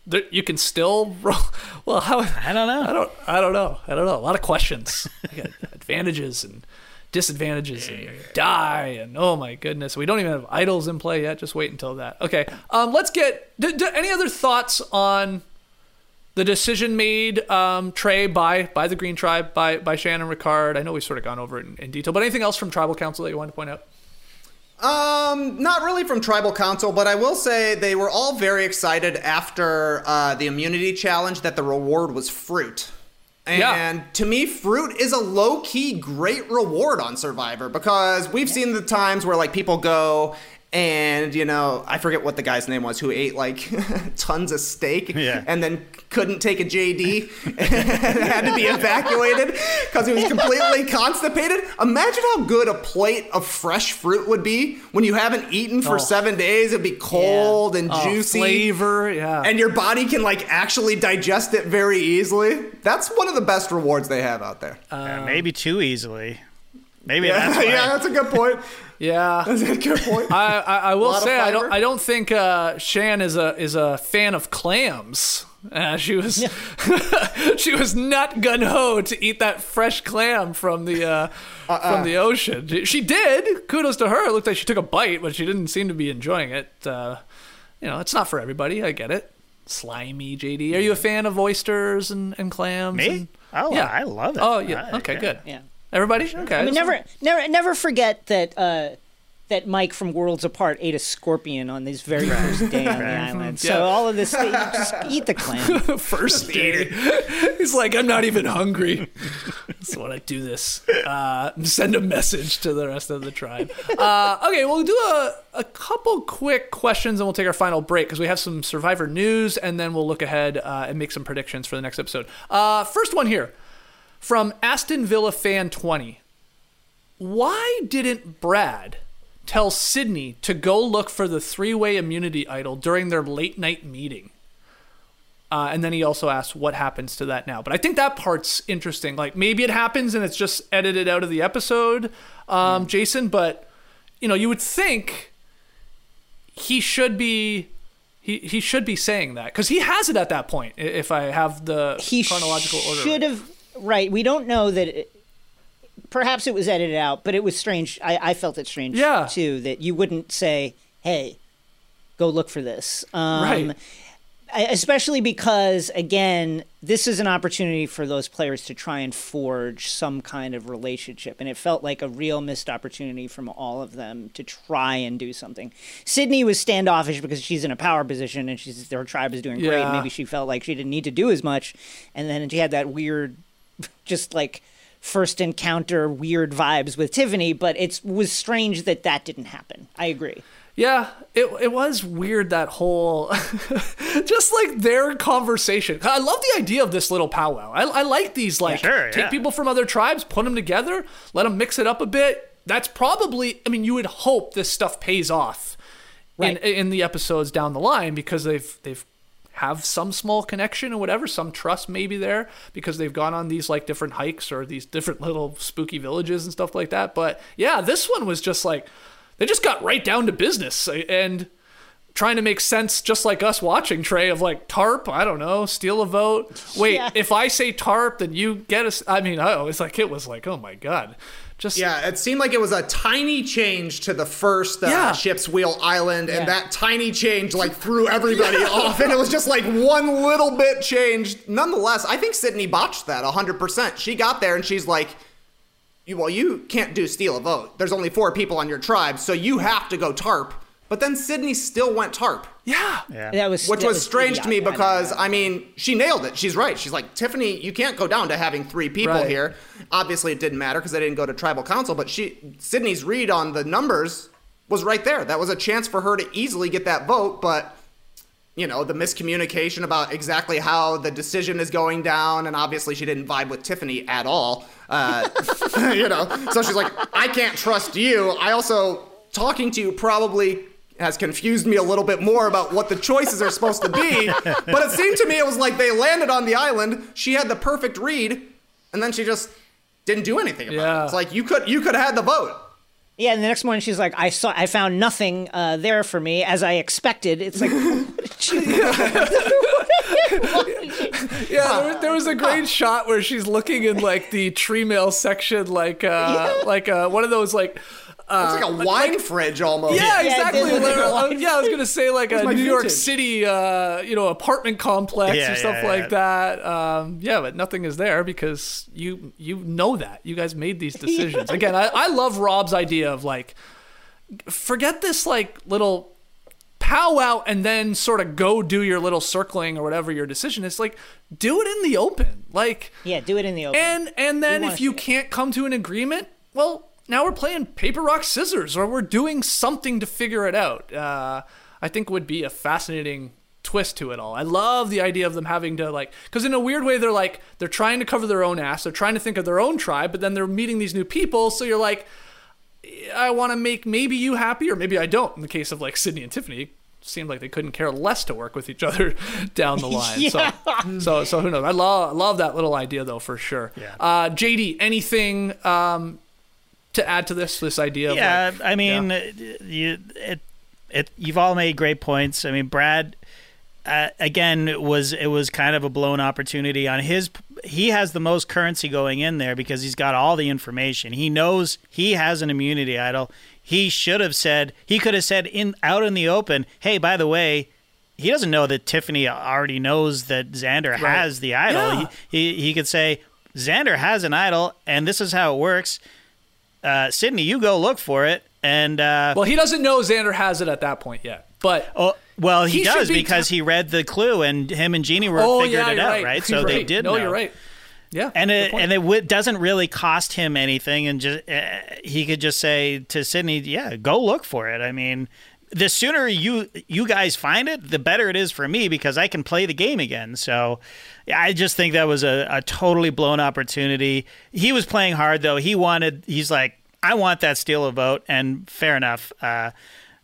that you can still roll? Well, how? I don't know. I don't. I don't know. I don't know. A lot of questions. I got advantages and disadvantages and die and oh my goodness, we don't even have idols in play yet. Just wait until that. Okay. Um, let's get. D- d- any other thoughts on? The decision made, um, Trey, by by the Green Tribe, by by Shan and Ricard. I know we've sort of gone over it in, in detail, but anything else from Tribal Council that you wanted to point out? Um, not really from Tribal Council, but I will say they were all very excited after uh, the immunity challenge that the reward was fruit. And Yeah. to me, fruit is a low key great reward on Survivor because we've seen the times where like people go and you know I forget what the guy's name was who ate like tons of steak Yeah. and then couldn't take a JD and had to be evacuated because he was completely constipated. Imagine how good a plate of fresh fruit would be when you haven't eaten for Oh. seven days. It'd be cold and Oh, juicy flavor, yeah. and your body can like actually digest it very easily. That's one of the best rewards they have out there. Yeah, maybe too easily. Maybe yeah, that's yeah, that's a good point. Yeah, That's a good point. I, I, I will say I don't. I don't think uh, Shan is a is a fan of clams. Uh, she was she was not gun ho to eat that fresh clam from the uh, Uh-uh. from the ocean. She- She did. Kudos to her. It looked like she took a bite, but she didn't seem to be enjoying it. Uh, you know, it's not for everybody. I get it. Slimy, JD. Are you a fan of oysters and, and clams? Me? and- Oh, yeah. I love it. Oh, yeah. I- Okay, yeah. good. Yeah. Everybody? Okay. I mean, never, never, never forget that uh, that Mike from Worlds Apart ate a scorpion on his very first day on the island. So all of this, you just eat the clam. first day. He's like, I'm not even hungry. That's when I do this. Uh, send a message to the rest of the tribe. Uh, okay, we'll do a, a couple quick questions and we'll take our final break because we have some Survivor news and then we'll look ahead uh, and make some predictions for the next episode. Uh, first one here from Aston Villa Fan 20. why didn't Brad tell Sydney to go look for the three-way immunity idol during their late night meeting? Uh, and then he also asks what happens to that now. But I think that part's interesting. Like maybe it happens and it's just edited out of the episode, um, Jason. But you know, you would think he should be he, he should be saying that because he has it at that point. If I have the he chronological order, should have right. We don't know that it, perhaps it was edited out but it was strange. I, I felt it strange Yeah. too that you wouldn't say hey go look for this. Um, Right. Especially because again this is an opportunity for those players to try and forge some kind of relationship and it felt like a real missed opportunity from all of them to try and do something. Sydney was standoffish because she's in a power position and she's their tribe is doing great. Maybe she felt like she didn't need to do as much and then she had that weird just like first encounter weird vibes with tiffany but it was strange that that didn't happen i agree Yeah, it it was weird that whole, just like their conversation. I love the idea of this little powwow. I, I like these like Sure, take yeah. people from other tribes, put them together, let them mix it up a bit. That's probably. I mean, you would hope this stuff pays off in in the episodes down the line because they've they've have some small connection or whatever, some trust maybe there because they've gone on these like different hikes or these different little spooky villages and stuff like that. But yeah, this one was just like they just got right down to business and trying to make sense just like us watching Trey of like tarp, I don't know, steal a vote. Wait, Yeah. if I say tarp then you get us I mean, oh, it's like it was like, oh my god. Just Yeah, it seemed like it was a tiny change to the first uh, Yeah. ship's wheel island, and Yeah. that tiny change like threw everybody off, and it was just like one little bit changed. Nonetheless, I think Sydney botched that 100%. She got there and she's like, well, you can't do steal a vote. There's only four people on your tribe, so you have to go tarp. But then Sydney still went tarp. yeah. that was Which that was strange to me idiotic. I know. because I mean she nailed it. She's right. She's like Tiffany. You can't go down to having three people Right. here. Obviously, it didn't matter because they didn't go to tribal council. But she Sydney's read on the numbers was right there. That was a chance for her to easily get that vote. But you know the miscommunication about exactly how the decision is going down, and obviously she didn't vibe with Tiffany at all. Uh, you know, so she's like, I can't trust you. I also talking to you probably has confused me a little bit more about what the choices are supposed to be. But it seemed to me it was like they landed on the island. She had the perfect read, and then she just didn't do anything about Yeah. it. It's like you could you could have had the vote. Yeah, and the next morning she's like, "I saw, I found nothing uh, there for me as I expected." It's like, Yeah, there, was- there was a great shot where she's looking in like the tree mail section, like uh, like uh, one of those like. Uh, It's like a wine fridge almost. yeah, Yeah, exactly. it like a Uh, yeah, I was gonna say like a my New York? City, uh, you know, apartment complex Yeah, or stuff yeah, like yeah. that. Um, yeah, but nothing is there because you you know that you guys made these decisions. Again, I, I love Rob's idea of like forget this like little powwow and then sort of go do your little circling or whatever your decision is. Like do it in the open. Like yeah, do it in the open. and and then if you it. can't come to an agreement, well, now we're playing paper rock scissors, or we're doing something to figure it out. Uh, I think would be a fascinating twist to it all. I love the idea of them having to like, because in a weird way, they're like they're trying to cover their own ass. They're trying to think of their own tribe, but then they're meeting these new people. So you're like, I want to make maybe you happy, or maybe I don't. In the case of like Sydney and Tiffany. Seemed like they couldn't care less to work with each other down the line. Yeah. So, so, so who knows? I love, love that little idea though for sure. Yeah. Uh, JD, anything um, to add to this? This idea? Yeah, of like, I mean, yeah. you it it you've all made great points. I mean, Brad uh, again it was it was kind of a blown opportunity on his. He has the most currency going in there because he's got all the information. He knows he has an immunity idol. He should have said he could have said in out in the open, "Hey, by the way." He doesn't know that Tiffany already knows that Xander has the idol. Yeah. He, he he could say Xander has an idol, and this is how it works uh, Sydney, you go look for it. And uh, well, he doesn't know Xander has it at that point yet, but oh, well, he, he does be because t- he read the clue, and him and Genie were oh figured yeah, it out, right. right? So You're they did. No, know. you're right. Yeah, And it and it w- doesn't really cost him anything, and just uh, he could just say to Sydney, "Yeah, go look for it." I mean, the sooner you you guys find it, the better it is for me because I can play the game again. So, I just think that was a, a totally blown opportunity. He was playing hard though. He wanted. He's like, I want that steal a vote, and fair enough. Uh,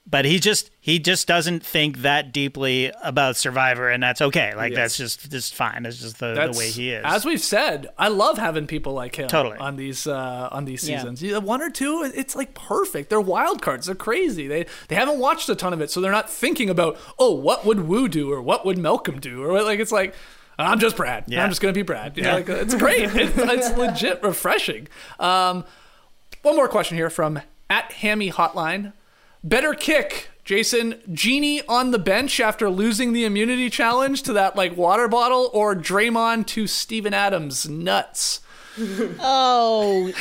but he just he just doesn't think that deeply about Survivor, and that's okay. Like Yes. that's just just fine. It's just the, the way he is. As we've said, I love having people like him Totally. on these uh, on these seasons. Yeah, One or two, it's like perfect. They're wild cards. They're crazy. They they haven't watched a ton of it, so they're not thinking about oh what would Woo do or what would Malcolm do or like it's like. I'm just Brad. Yeah. I'm just gonna be Brad. Yeah, like, it's great. It's, it's legit refreshing. Um, one more question here from at Hammy Hotline. Better kick, Jason. Genie on the bench after losing the immunity challenge to that like water bottle, or Draymond to Steven Adams nuts. Oh,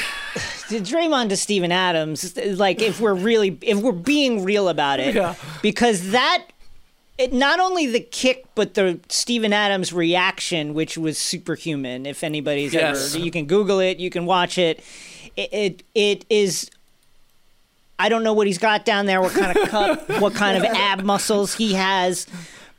Draymond to Steven Adams. Like, if we're really, if we're being real about it, Yeah. because that, it, not only the kick, but the Steven Adams reaction, which was superhuman. If anybody's Yes. ever, you can Google it, you can watch it. It, it, it is. I don't know what he's got down there, what kind of cup, what kind of ab muscles he has,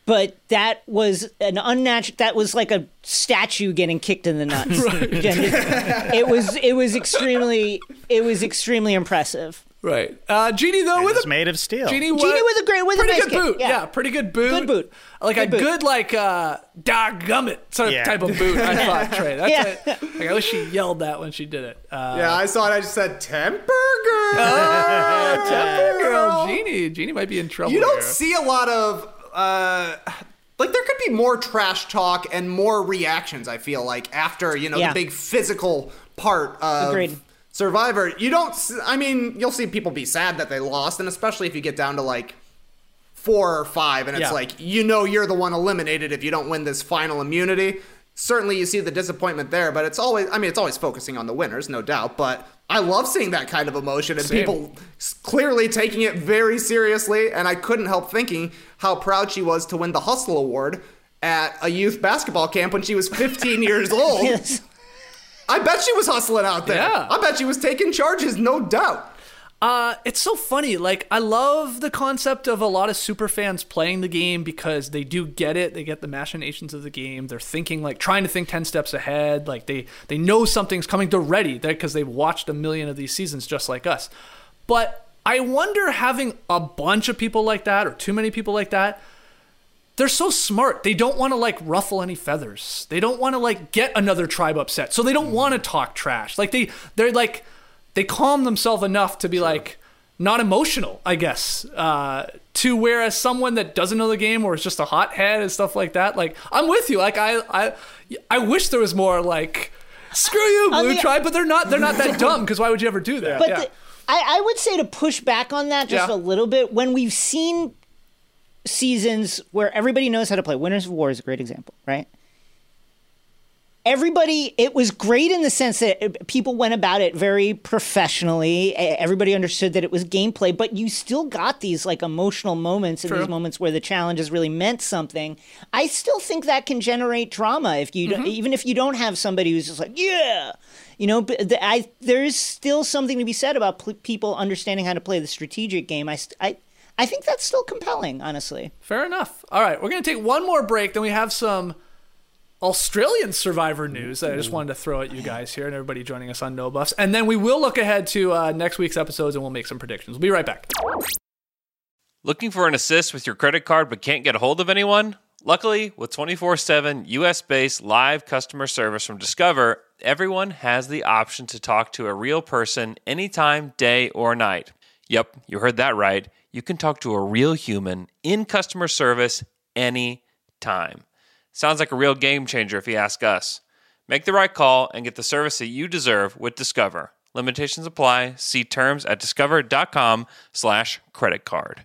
but that was an unnatural. That was like a statue getting kicked in the nuts. it, it was. It was extremely. It was extremely impressive. Right. Uh, Genie though with it's a made of steel. Genie, Genie with a great- with a pretty nice good kick, boot. Yeah. yeah. pretty good boot. Good boot. Like Good a boot. good like uh doggummit sort of Yeah. type of boot. I thought Trey. That's Yeah. it. Like, I wish she yelled that when she did it. Uh, Yeah, I saw it. I just said temper girl. oh, temper girl, Genie. Genie might be in trouble. You don't here. see a lot of uh like there could be more trash talk and more reactions, I feel like, after, you know, Yeah. the big physical part of Agreed. Survivor. You don't I mean, you'll see people be sad that they lost, and especially if you get down to like four or five, and it's Yeah. like you know you're the one eliminated if you don't win this final immunity. Certainly, you see the disappointment there, but it's always, I mean, it's always focusing on the winners, no doubt. But I love seeing that kind of emotion and Same. people clearly taking it very seriously. And I couldn't help thinking how proud she was to win the Hustle Award at a youth basketball camp when she was 15 years old. Yes. I bet she was hustling out there. Yeah. I bet she was taking charges, no doubt. Uh, it's so funny. Like, I love the concept of a lot of super fans playing the game because they do get it. They get the machinations of the game. They're thinking like trying to think ten steps ahead. Like they they know something's coming. They're ready because they've watched a million of these seasons just like us. But I wonder having a bunch of people like that or too many people like that. They're so smart. They don't want to like ruffle any feathers. They don't want to like get another tribe upset. So they don't want to talk trash. Like they they're like they calm themselves enough to be like not emotional, I guess. Uh, to whereas someone that doesn't know the game or is just a hothead and stuff like that, like I'm with you. Like I I I wish there was more like screw you, blue tribe, but they're not they're not that dumb because why would you ever do that? But yeah. the, I, I would say to push back on that just Yeah. a little bit, when we've seen seasons where everybody knows how to play, Winners of War is a great example, right? Everybody, it was great in the sense that people went about it very professionally. Everybody understood that it was gameplay, but you still got these like emotional moments and True. these moments where the challenges really meant something. I still think that can generate drama if you don't, mm-hmm. even if you don't have somebody who's just like, yeah, you know. But the, I there is still something to be said about pl- people understanding how to play the strategic game. I, I I think that's still compelling, honestly. Fair enough. All right, we're going to take one more break. Then we have some Australian Survivor news that I just wanted to throw at you guys here and everybody joining us on No Buffs. And then we will look ahead to uh, next week's episodes and we'll make some predictions. We'll be right back. Looking for an assist with your credit card but can't get a hold of anyone? Luckily, with 24 7 US based live customer service from Discover, everyone has the option to talk to a real person anytime, day or night. Yep, you heard that right. You can talk to a real human in customer service anytime. Sounds like a real game changer if you ask us. Make the right call and get the service that you deserve with Discover. Limitations apply. See terms at discover.com slash credit card.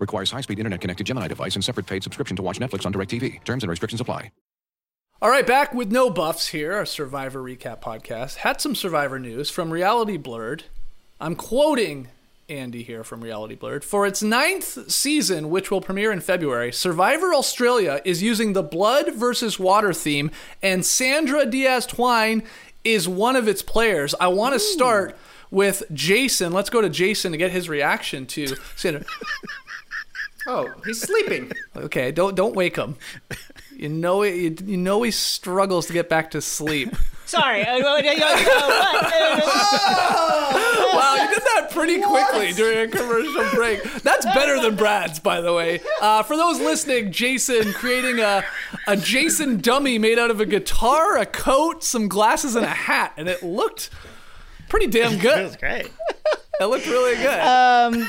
Requires high speed internet connected Gemini device and separate paid subscription to watch Netflix on DirecTV. Terms and restrictions apply. All right, back with no buffs here, our Survivor recap podcast. Had some Survivor news from Reality Blurred. I'm quoting Andy here from Reality Blurred. For its ninth season, which will premiere in February, Survivor Australia is using the blood versus water theme, and Sandra Diaz Twine is one of its players. I want to start with Jason. Let's go to Jason to get his reaction to Sandra. Oh, he's sleeping. Okay, don't don't wake him. You know it. You, you know he struggles to get back to sleep. Sorry. uh, what- uh, wow, you did that pretty quickly during a commercial break. That's better than Brad's, by the way. Uh, for those listening, Jason creating a a Jason dummy made out of a guitar, a coat, some glasses, and a hat, and it looked pretty damn good. It was great. It looked really good. Um,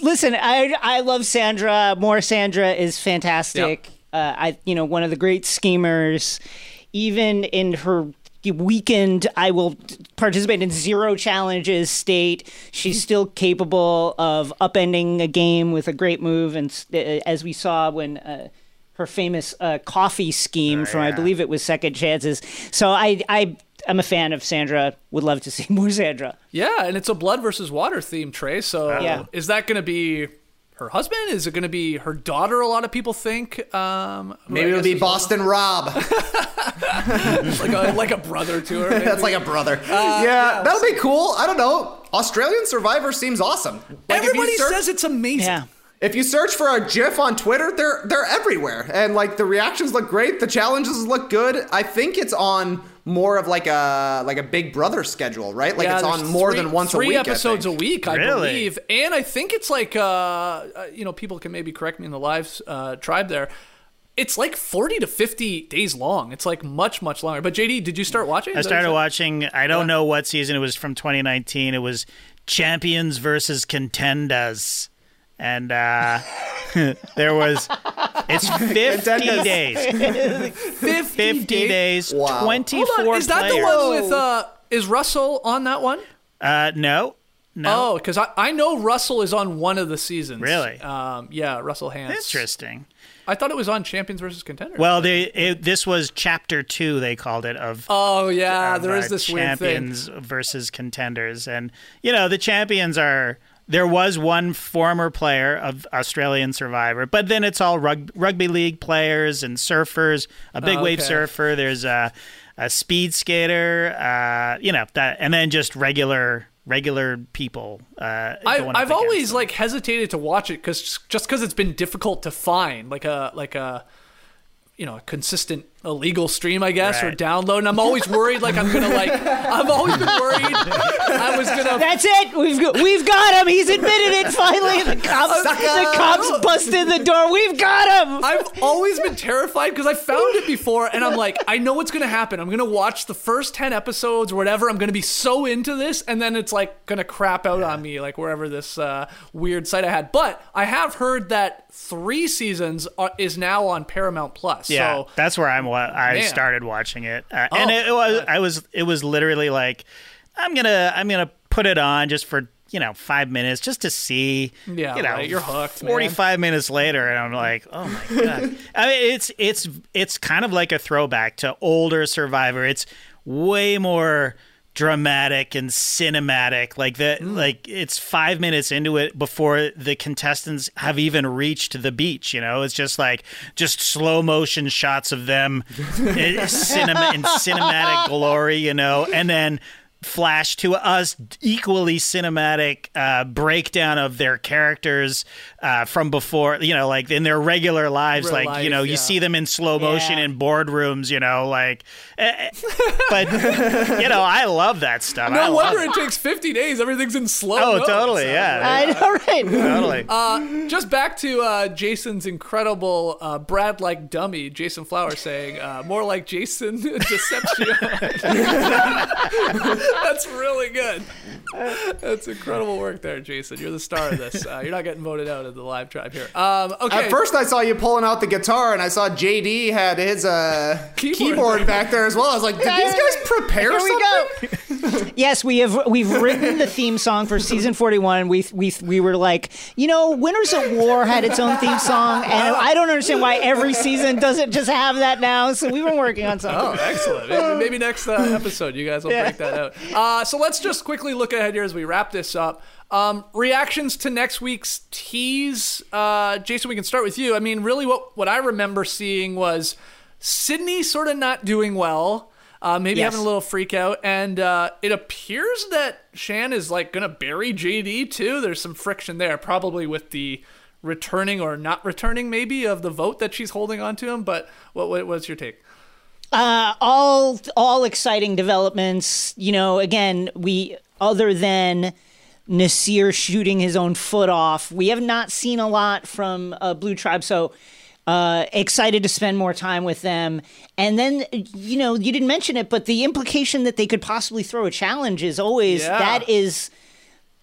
listen, I I love Sandra. More Sandra is fantastic. Uh, I you know one of the great schemers. Even in her weekend, I will participate in zero challenges state. She's still capable of upending a game with a great move, and uh, as we saw when. Uh, her famous uh, coffee scheme from I believe it was Second Chances. So I I I'm a fan of Sandra. Would love to see more Sandra. yeah, and it's a blood versus water theme, Trey. So Yeah. is that going to be her husband? Is it going to be her daughter? A lot of people think. Um, Maybe it'll be is- Boston Rob. like a, like a brother to her. maybe. That's like a brother. yeah, that'll be cool. I don't know. Australian Survivor seems awesome. Like, Everybody search- says it's amazing. Yeah. If you search for a GIF on Twitter, they're they're everywhere, and like the reactions look great, the challenges look good. I think it's on more of like a like a Big Brother schedule, right? Like Yeah, it's on more three- than once three a week. I episodes a think. week, I Really? believe. And I think it's like, uh, uh, you know, people can maybe correct me in the live uh, tribe there. It's like 40 to 50 days long. It's like much, much longer. But JD, did you start watching? I Is that what started watching. I don't know what season it was from 2019. It was Champions versus Contenders, and uh, there was it's 50 days. 50, 50 days, Wow. 24 Hold on, is that players. the one with, uh, is Russell on that one? Uh, no, no. Oh, because I, I know Russell is on one of the seasons. Really? Um, yeah, Russell Hantz. Interesting. I thought it was on Champions versus Contenders. Well, they it, this was chapter two. They called it of oh, yeah, of, there is uh, this weird thing. champions versus contenders, and you know the champions are. There was one former player of Australian Survivor, but then it's all rug, rugby league players and surfers. A big Oh, wave surfer. There's a, a speed skater. Uh, you know that, and then just regular regular people. Uh, I, I've always like hesitated to watch it because just because it's been difficult to find like a like a you know a consistent illegal stream I guess or download and I'm always worried like I'm gonna like I've always been worried I was gonna That's it. We've got, we've got him. He's admitted it finally. The cops, the cops busted the door. We've got him. I've always been terrified because I found it before and I'm like, I know what's going to happen. I'm going to watch the first 10 episodes or whatever. I'm going to be so into this and then it's like going to crap out on me, like wherever this uh, weird site I had. But I have heard that three seasons are, is now on Paramount Plus. Yeah, So that's where I'm. Wa- I Man. started watching it, uh, and Oh, it, it was. I was. It was literally like, I'm gonna. I'm gonna put it on just for you know five minutes just to see. Yeah, you know, right, you're hooked, man. Forty-five minutes later, and I'm like, oh my god. I mean, it's it's it's kind of like a throwback to older Survivor. It's way more dramatic and cinematic like the Mm. like it's 5 minutes into it before the contestants have even reached the beach you know it's just like just slow motion shots of them in, cinema, in cinematic glory you know and then flash to us equally cinematic uh, breakdown of their characters uh, from before you know like in their regular lives Real like life, you know you see them in slow motion Yeah. in boardrooms you know like but you know i love that stuff no love wonder it. it takes 50 days. Everything's in slow. oh mo. totally So- yeah I know, right? totally Uh, just back to uh, Jason's incredible uh, Brad like dummy, Jason Flower saying, uh, more like Jason Deception. That's really good. That's incredible work there, Jason. You're the star of this. Uh, you're not getting voted out of the live tribe here. Um, okay. At first, I saw you pulling out the guitar, and I saw JD had his uh, Keyboard. keyboard. back there as well. I was like, did these guys prepare Here we something? go. yes, we have. We've written the theme song for season forty-one. We we we were like, you know, Winners at War had its own theme song, and I don't understand why every season doesn't just have that now. So we've been working on something. Oh, excellent. Maybe, maybe next uh, episode you guys will Yeah. break that out. Uh, so let's just quickly look ahead here as we wrap this up. Um, reactions to next week's tease. Uh, Jason, we can start with you. I mean, really, what, what I remember seeing was Sydney sort of not doing well. Uh, maybe Yes. having a little freak out, and uh, it appears that Shan is like gonna bury JD too. There's some friction there, probably with the returning or not returning, maybe of the vote that she's holding on to him. But what, what what's your take? Uh, all all exciting developments. You know, again, we other than Naseer shooting his own foot off, we have not seen a lot from uh, Blue Tribe. So uh, excited to spend more time with them. And then, you know, you didn't mention it, but the implication that they could possibly throw a challenge is always Yeah. that is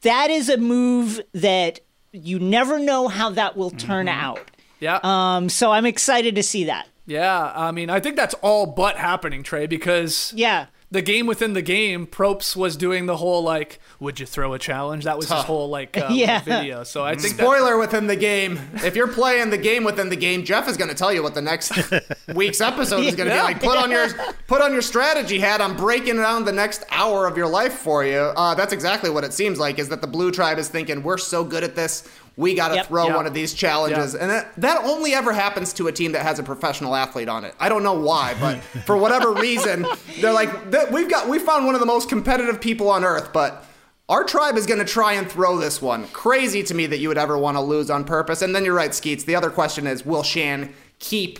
that is a move that you never know how that will turn out. Yeah. Um, so I'm excited to see that. Yeah, I mean, I think that's all but happening, Trey, because Yeah. The game within the game, Probst was doing the whole like, "Would you throw a challenge?" That was his whole like uh, Yeah. video. So I think that, Spoiler within the game. If you're playing the game within the game, Jeff is going to tell you what the next week's episode is going to Yeah. be like. Put on your put on your strategy hat. I'm breaking down the next hour of your life for you. Uh, that's exactly what it seems like. Is that the Blue Tribe is thinking we're so good at this, we got to Yep. throw Yep. one of these challenges, Yep. and that, that only ever happens to a team that has a professional athlete on it. I don't know why, but for whatever reason, they're like we've got we found one of the most competitive people on earth, but. Our tribe is going to try and throw this one. Crazy to me that you would ever want to lose on purpose. And then you're right, Skeets. The other question is will Shan keep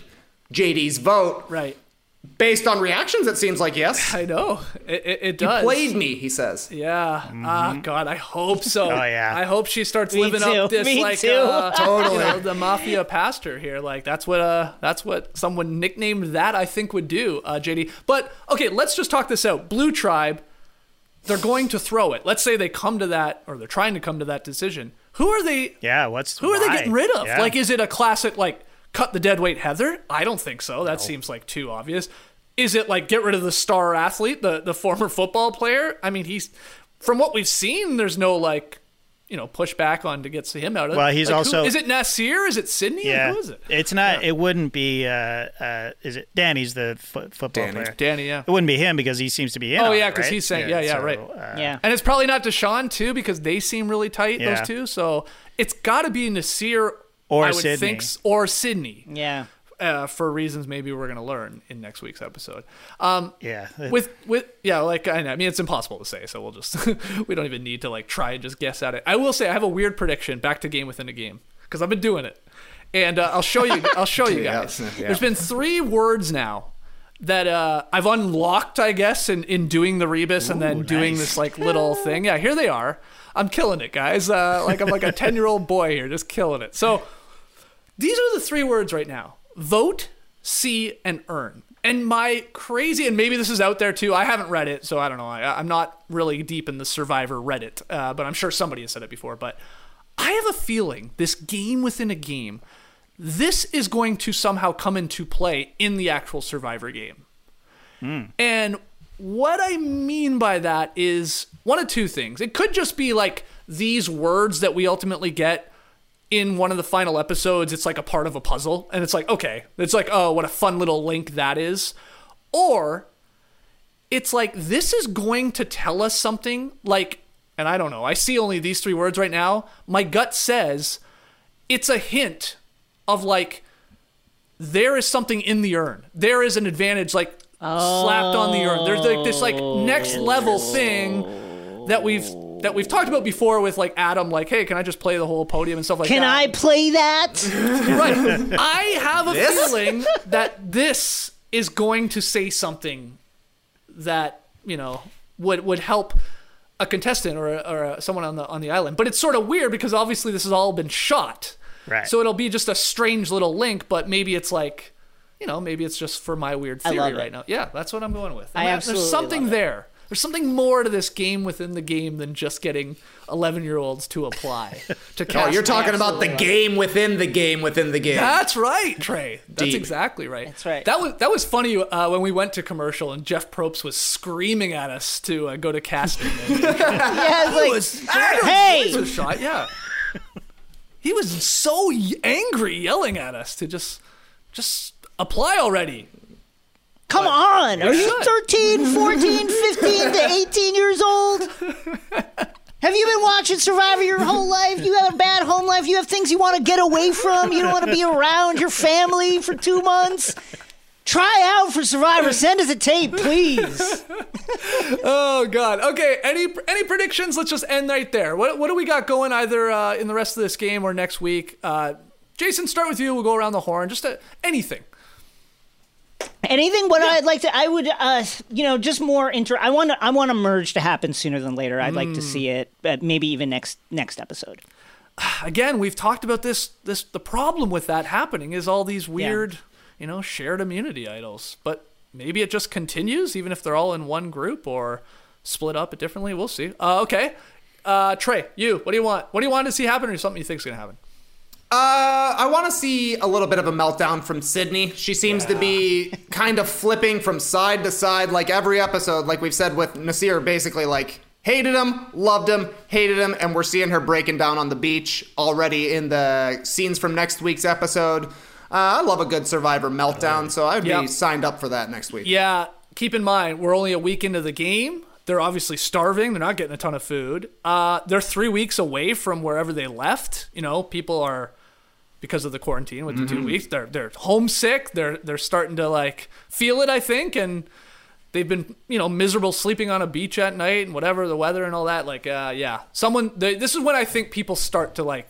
JD's vote? right. Based on reactions, it seems like yes. I know it, it, it You played me, he says. Yeah. Ah, God, I hope so. Oh, yeah. I hope she starts Me living too. up this Me like too. uh, Totally. you know, the mafia pastor here. Like that's what uh that's what someone nicknamed that I think would do, uh, JD. But okay, let's just talk this out. Blue Tribe, they're going to throw it. Let's say they come to that, or they're trying to come to that decision. Who are they? Yeah, what's Who are they getting rid of? Yeah. Like, is it a classic like cut the dead weight Heather? I don't think so. That seems like too obvious. Is it like get rid of the star athlete, the the former football player? I mean, he's from what we've seen. There's no like, you know, pushback on to get to him out of. Well, he's Like, also- is it Naseer? Is it Sydney? yeah, Who is it? it's not. It wouldn't be. Uh, uh, is it Danny's the fo- football Danny. player? Danny, yeah. It wouldn't be him because he seems to be in. Oh, yeah, because right? he's saying- yeah, yeah, right. uh, Yeah. And it's probably not Deshawn too because they seem really tight Yeah. those two. So it's got to be Naseer Or I would Sydney. think, s- or Sydney. Yeah. uh, for reasons maybe we're going to learn in next week's episode. Um, Yeah. with with yeah, like I, know, I mean, it's impossible to say, so we'll just we don't even need to like try and just guess at it. I will say I have a weird prediction back to game within a game because I've been doing it, and uh, I'll show you. I'll show you Yeah, guys. yeah. There's been three words now that uh, I've unlocked, I guess, in, in doing the rebus and then doing this like little thing. Yeah, here they are. I'm killing it, guys. Uh, like I'm like a ten year old boy here, just killing it. So these are the three words right now vote, see, and earn. And my crazy, and maybe this is out there too. I haven't read it, so I don't know. I, I'm not really deep in the Survivor Reddit, uh, but I'm sure somebody has said it before. But I have a feeling this game within a game, this is going to somehow come into play in the actual Survivor game. And what I mean by that is one of two things. It could just be like these words that we ultimately get in one of the final episodes. It's like a part of a puzzle. And it's like, okay, it's like, oh, what a fun little link that is. Or it's like, this is going to tell us something like, and I don't know, I see only these three words right now. My gut says it's a hint of like, there is something in the urn. There is an advantage, like slapped on the urn. There's like this like next level thing that we've that we've talked about before with like Adam. Like, hey, can I just play the whole podium and stuff like that? Can that? I play that? right. I have a This? feeling that this is going to say something that you know would would help a contestant or, a, or a, someone on the on the island. But it's sort of weird because obviously this has all been shot. Right. So it'll be just a strange little link, but maybe it's like, you know, maybe it's just for my weird theory love it. right now. Yeah, that's what I'm going with. I mean, absolutely There's something love it. there. There's something more to this game within the game than just getting 11 year olds to apply to Oh, cast you're talking about the Absolutely. game within the game within the game. That's right, Trey. That's Deep. exactly right. That's right. That was that was funny uh, when we went to commercial and Jeff Probst was screaming at us to uh, go to casting. Yeah, He it's was- like, hey, he was shot. Yeah, he was so angry, yelling at us to just just apply already. Come on. Are you should. 13, 14, 15 to 18 years old? Have you been watching Survivor your whole life? You have a bad home life. You have things you want to get away from. You don't want to be around your family for two months. Try out for Survivor. Send us a tape, please. Oh God. Okay. Any any predictions? Let's just end right there. What what do we got going either uh, in the rest of this game or next week? Uh, Jason, start with you. We'll go around the horn. Just uh anything. Anything? What I'd like to, I would, uh, you know, just more inter. I want, I want a merge to happen sooner than later. I'd like to see it, uh, maybe even next next episode. Again, we've talked about this. This the problem with that happening is all these weird, you know, shared immunity idols. But maybe it just continues, even if they're all in one group or split up differently. We'll see. Uh, okay. Uh, Trey, you. What do you want? What do you want to see happen, or something you think's gonna happen? Uh, I want to see a little bit of a meltdown from Sydney. She seems to be kind of flipping from side to side, like every episode, like we've said with Naseer, basically like hated him, loved him, hated him, and we're seeing her breaking down on the beach already in the scenes from next week's episode. Uh, I love a good Survivor meltdown, so I'd Yep. be signed up for that next week. Yeah, keep in mind we're only a week into the game. They're obviously starving. They're not getting a ton of food. Uh, they're three weeks away from wherever they left. You know, people are because of the quarantine with the two weeks. They're they're homesick. They're they're starting to like feel it. I think, and they've been you know miserable sleeping on a beach at night and whatever the weather and all that. Like, uh, yeah, someone. They, this is when I think people start to like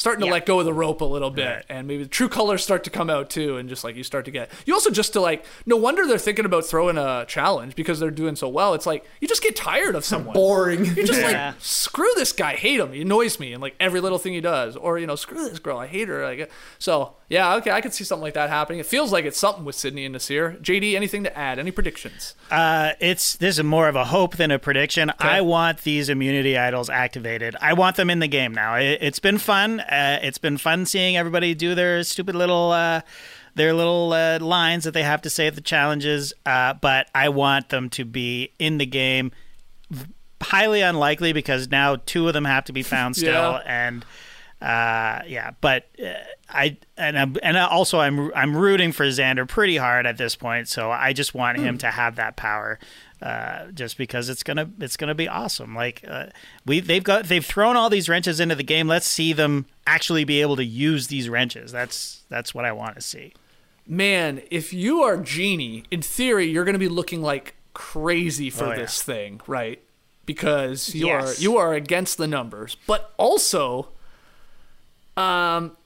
starting to Yeah. let go of the rope a little bit and maybe the true colors start to come out too and just like you start to get you also just to like no wonder they're thinking about throwing a challenge because they're doing so well it's like you just get tired of someone Boring. you're just Yeah. like screw this guy hate him he annoys me and like every little thing he does or you know screw this girl i hate her like so yeah okay i could see something like that happening it feels like it's something with sydney and naseer jd anything to add any predictions Uh, it's this is more of a hope than a prediction. I want these immunity idols activated. I want them in the game now. It, it's been fun. Uh, it's been fun seeing everybody do their stupid little uh, their little uh, lines that they have to say at the challenges. Uh, but I want them to be in the game. Highly unlikely because now two of them have to be found still, Yeah. and uh, yeah. But uh, I and I'm, and also I'm I'm rooting for Xander pretty hard at this point. So I just want him to have that power, uh, just because it's gonna it's gonna be awesome. Like uh, we they've got they've thrown all these wrenches into the game. Let's see them actually be able to use these wrenches. That's that's what I want to see. man if you are genie in theory you're going to be looking like crazy for Oh, yeah. this thing right because you Yes. are you are against the numbers but also um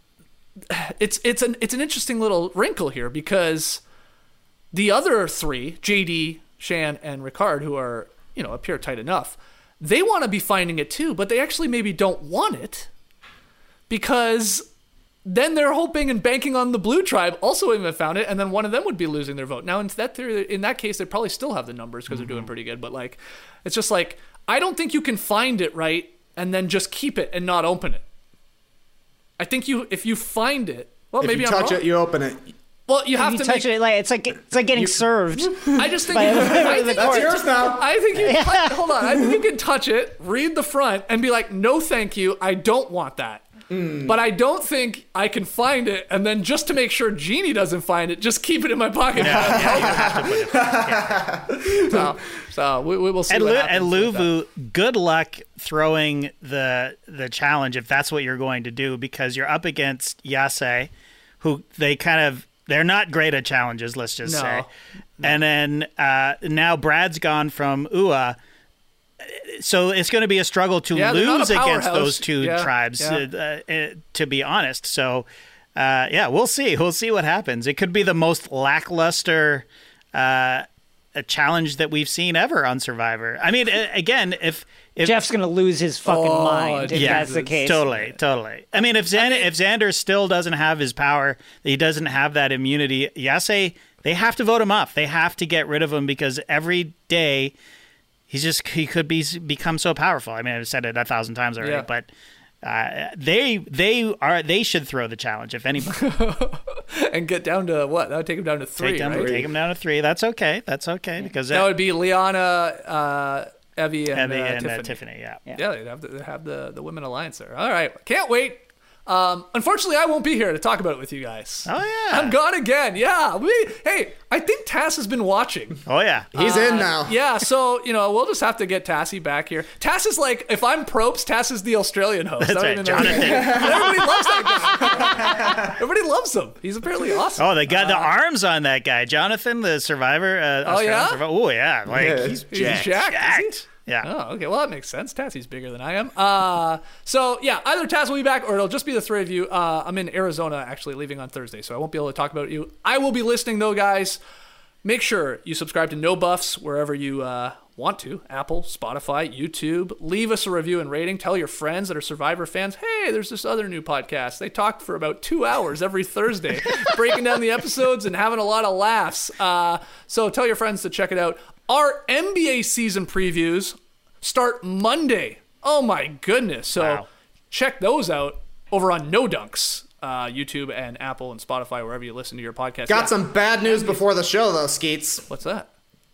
it's it's an it's an interesting little wrinkle here because the other three jd shan and ricard who are you know appear tight enough they want to be finding it too but they actually maybe don't want it because then they're hoping and banking on the blue tribe also even found it, and then one of them would be losing their vote. Now, in that theory, in that case, they probably still have the numbers because they're doing mm-hmm. pretty good. But like, it's just like I don't think you can find it right and then just keep it and not open it. I think you if you find it, well, If maybe you I'm touch wrong. it, you open it. Well, you have you to touch make, it, like it's like it's like getting served. I just think, by- you, I by the think court. you- Yours now. I think you hold on. I think you can touch it, read the front, and be like, "No, thank you. I don't want that." But I don't think I can find it, and then just to make sure Genie doesn't find it, just keep it in my pocket. so, so we, we will see. And, what Lu- and. Luvu, good luck throwing the the challenge if that's what you're going to do, because you're up against Yase, who they kind of they're not great at challenges. Let's just No. say, and then uh, now Brad's gone from UA. So it's going to be a struggle to Yeah, they're not a lose against those two Yeah, tribes, yeah. uh, uh, to be honest. So, uh, yeah, we'll see. We'll see what happens. It could be the most lackluster uh, a challenge that we've seen ever on Survivor. I mean, again, if if Jeff's gonna lose his fucking Oh, mind if yeah, that's the case. totally, totally. I mean, if Xander, if Xander still doesn't have his power, he doesn't have that immunity. Yase, they have to vote him off. They have to get rid of him because every day he's just he could be become so powerful. I mean, I've said it a thousand times already, Yeah. but uh, they they are they should throw the challenge if anybody. and get down to what? That would take him down to three, take them right? take them down to three. That's okay. That's okay because That would be Liana, uh, Evvie, and, Evvie uh, and, uh, Tiffany. Tiffany, yeah. yeah, they'd have, the, they'd have the the women alliance there. All right, can't wait. Um, unfortunately, I won't be here to talk about it with you guys. Oh yeah, I'm gone again. Yeah, we. Hey, I think Tass has been watching. Oh yeah, He's in now. Yeah, so you know we'll just have to get Tassie back here. Tass is like if I'm Probst, Tass is the Australian host. That's right, Jonathan. Everybody loves that guy. Everybody loves him. He's apparently awesome. Oh, they got the arms on that guy, Jonathan, the survivor. Uh, Oh, yeah? survivor. Oh yeah, like Yeah, he's He's jacked. Yeah. Oh, okay. Well, that makes sense. Tassie's bigger than I am. Uh, so yeah, either Tass will be back or it'll just be the three of you. Uh, I'm in Arizona actually, leaving on Thursday, so I won't be able to talk about you. I will be listening though, guys. Make sure you subscribe to No Buffs wherever you uh, want to Apple, Spotify, YouTube. Leave us a review and rating. Tell your friends that are Survivor fans hey, there's this other new podcast. They talk for about two hours every Thursday, breaking down the episodes and having a lot of laughs. Uh, so tell your friends to check it out. Our NBA season previews start Monday. Oh my goodness. So Wow. check those out over on No Dunks. Uh, YouTube and Apple and Spotify, wherever you listen to your podcast. Got Yeah. some bad news before the show, though, Skeets. What's that?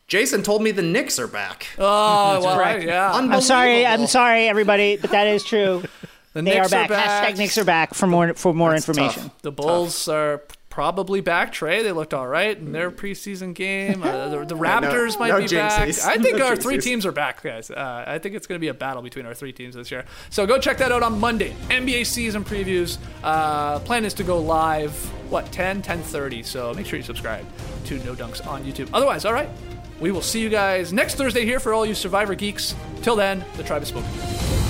Jason told me the Knicks are back. Oh, well, correct. yeah. I'm sorry. I'm sorry, everybody, but that is true. The They Knicks are back. back. Hashtag Knicks are back for more for more That's information. tough. The Bulls are probably back. Trey, they looked all right in their preseason game. Uh, the, the Raptors might no be back. I think No our three teams are back, guys. Uh, I think it's going to be a battle between our three teams this year. So go check that out on Monday. NBA season previews. Uh, plan is to go live, what, 10, 10.30. So make sure you subscribe to No Dunks on YouTube. Otherwise, all right, we will see you guys next Thursday here for all you Survivor geeks. Till then, the tribe is spoken.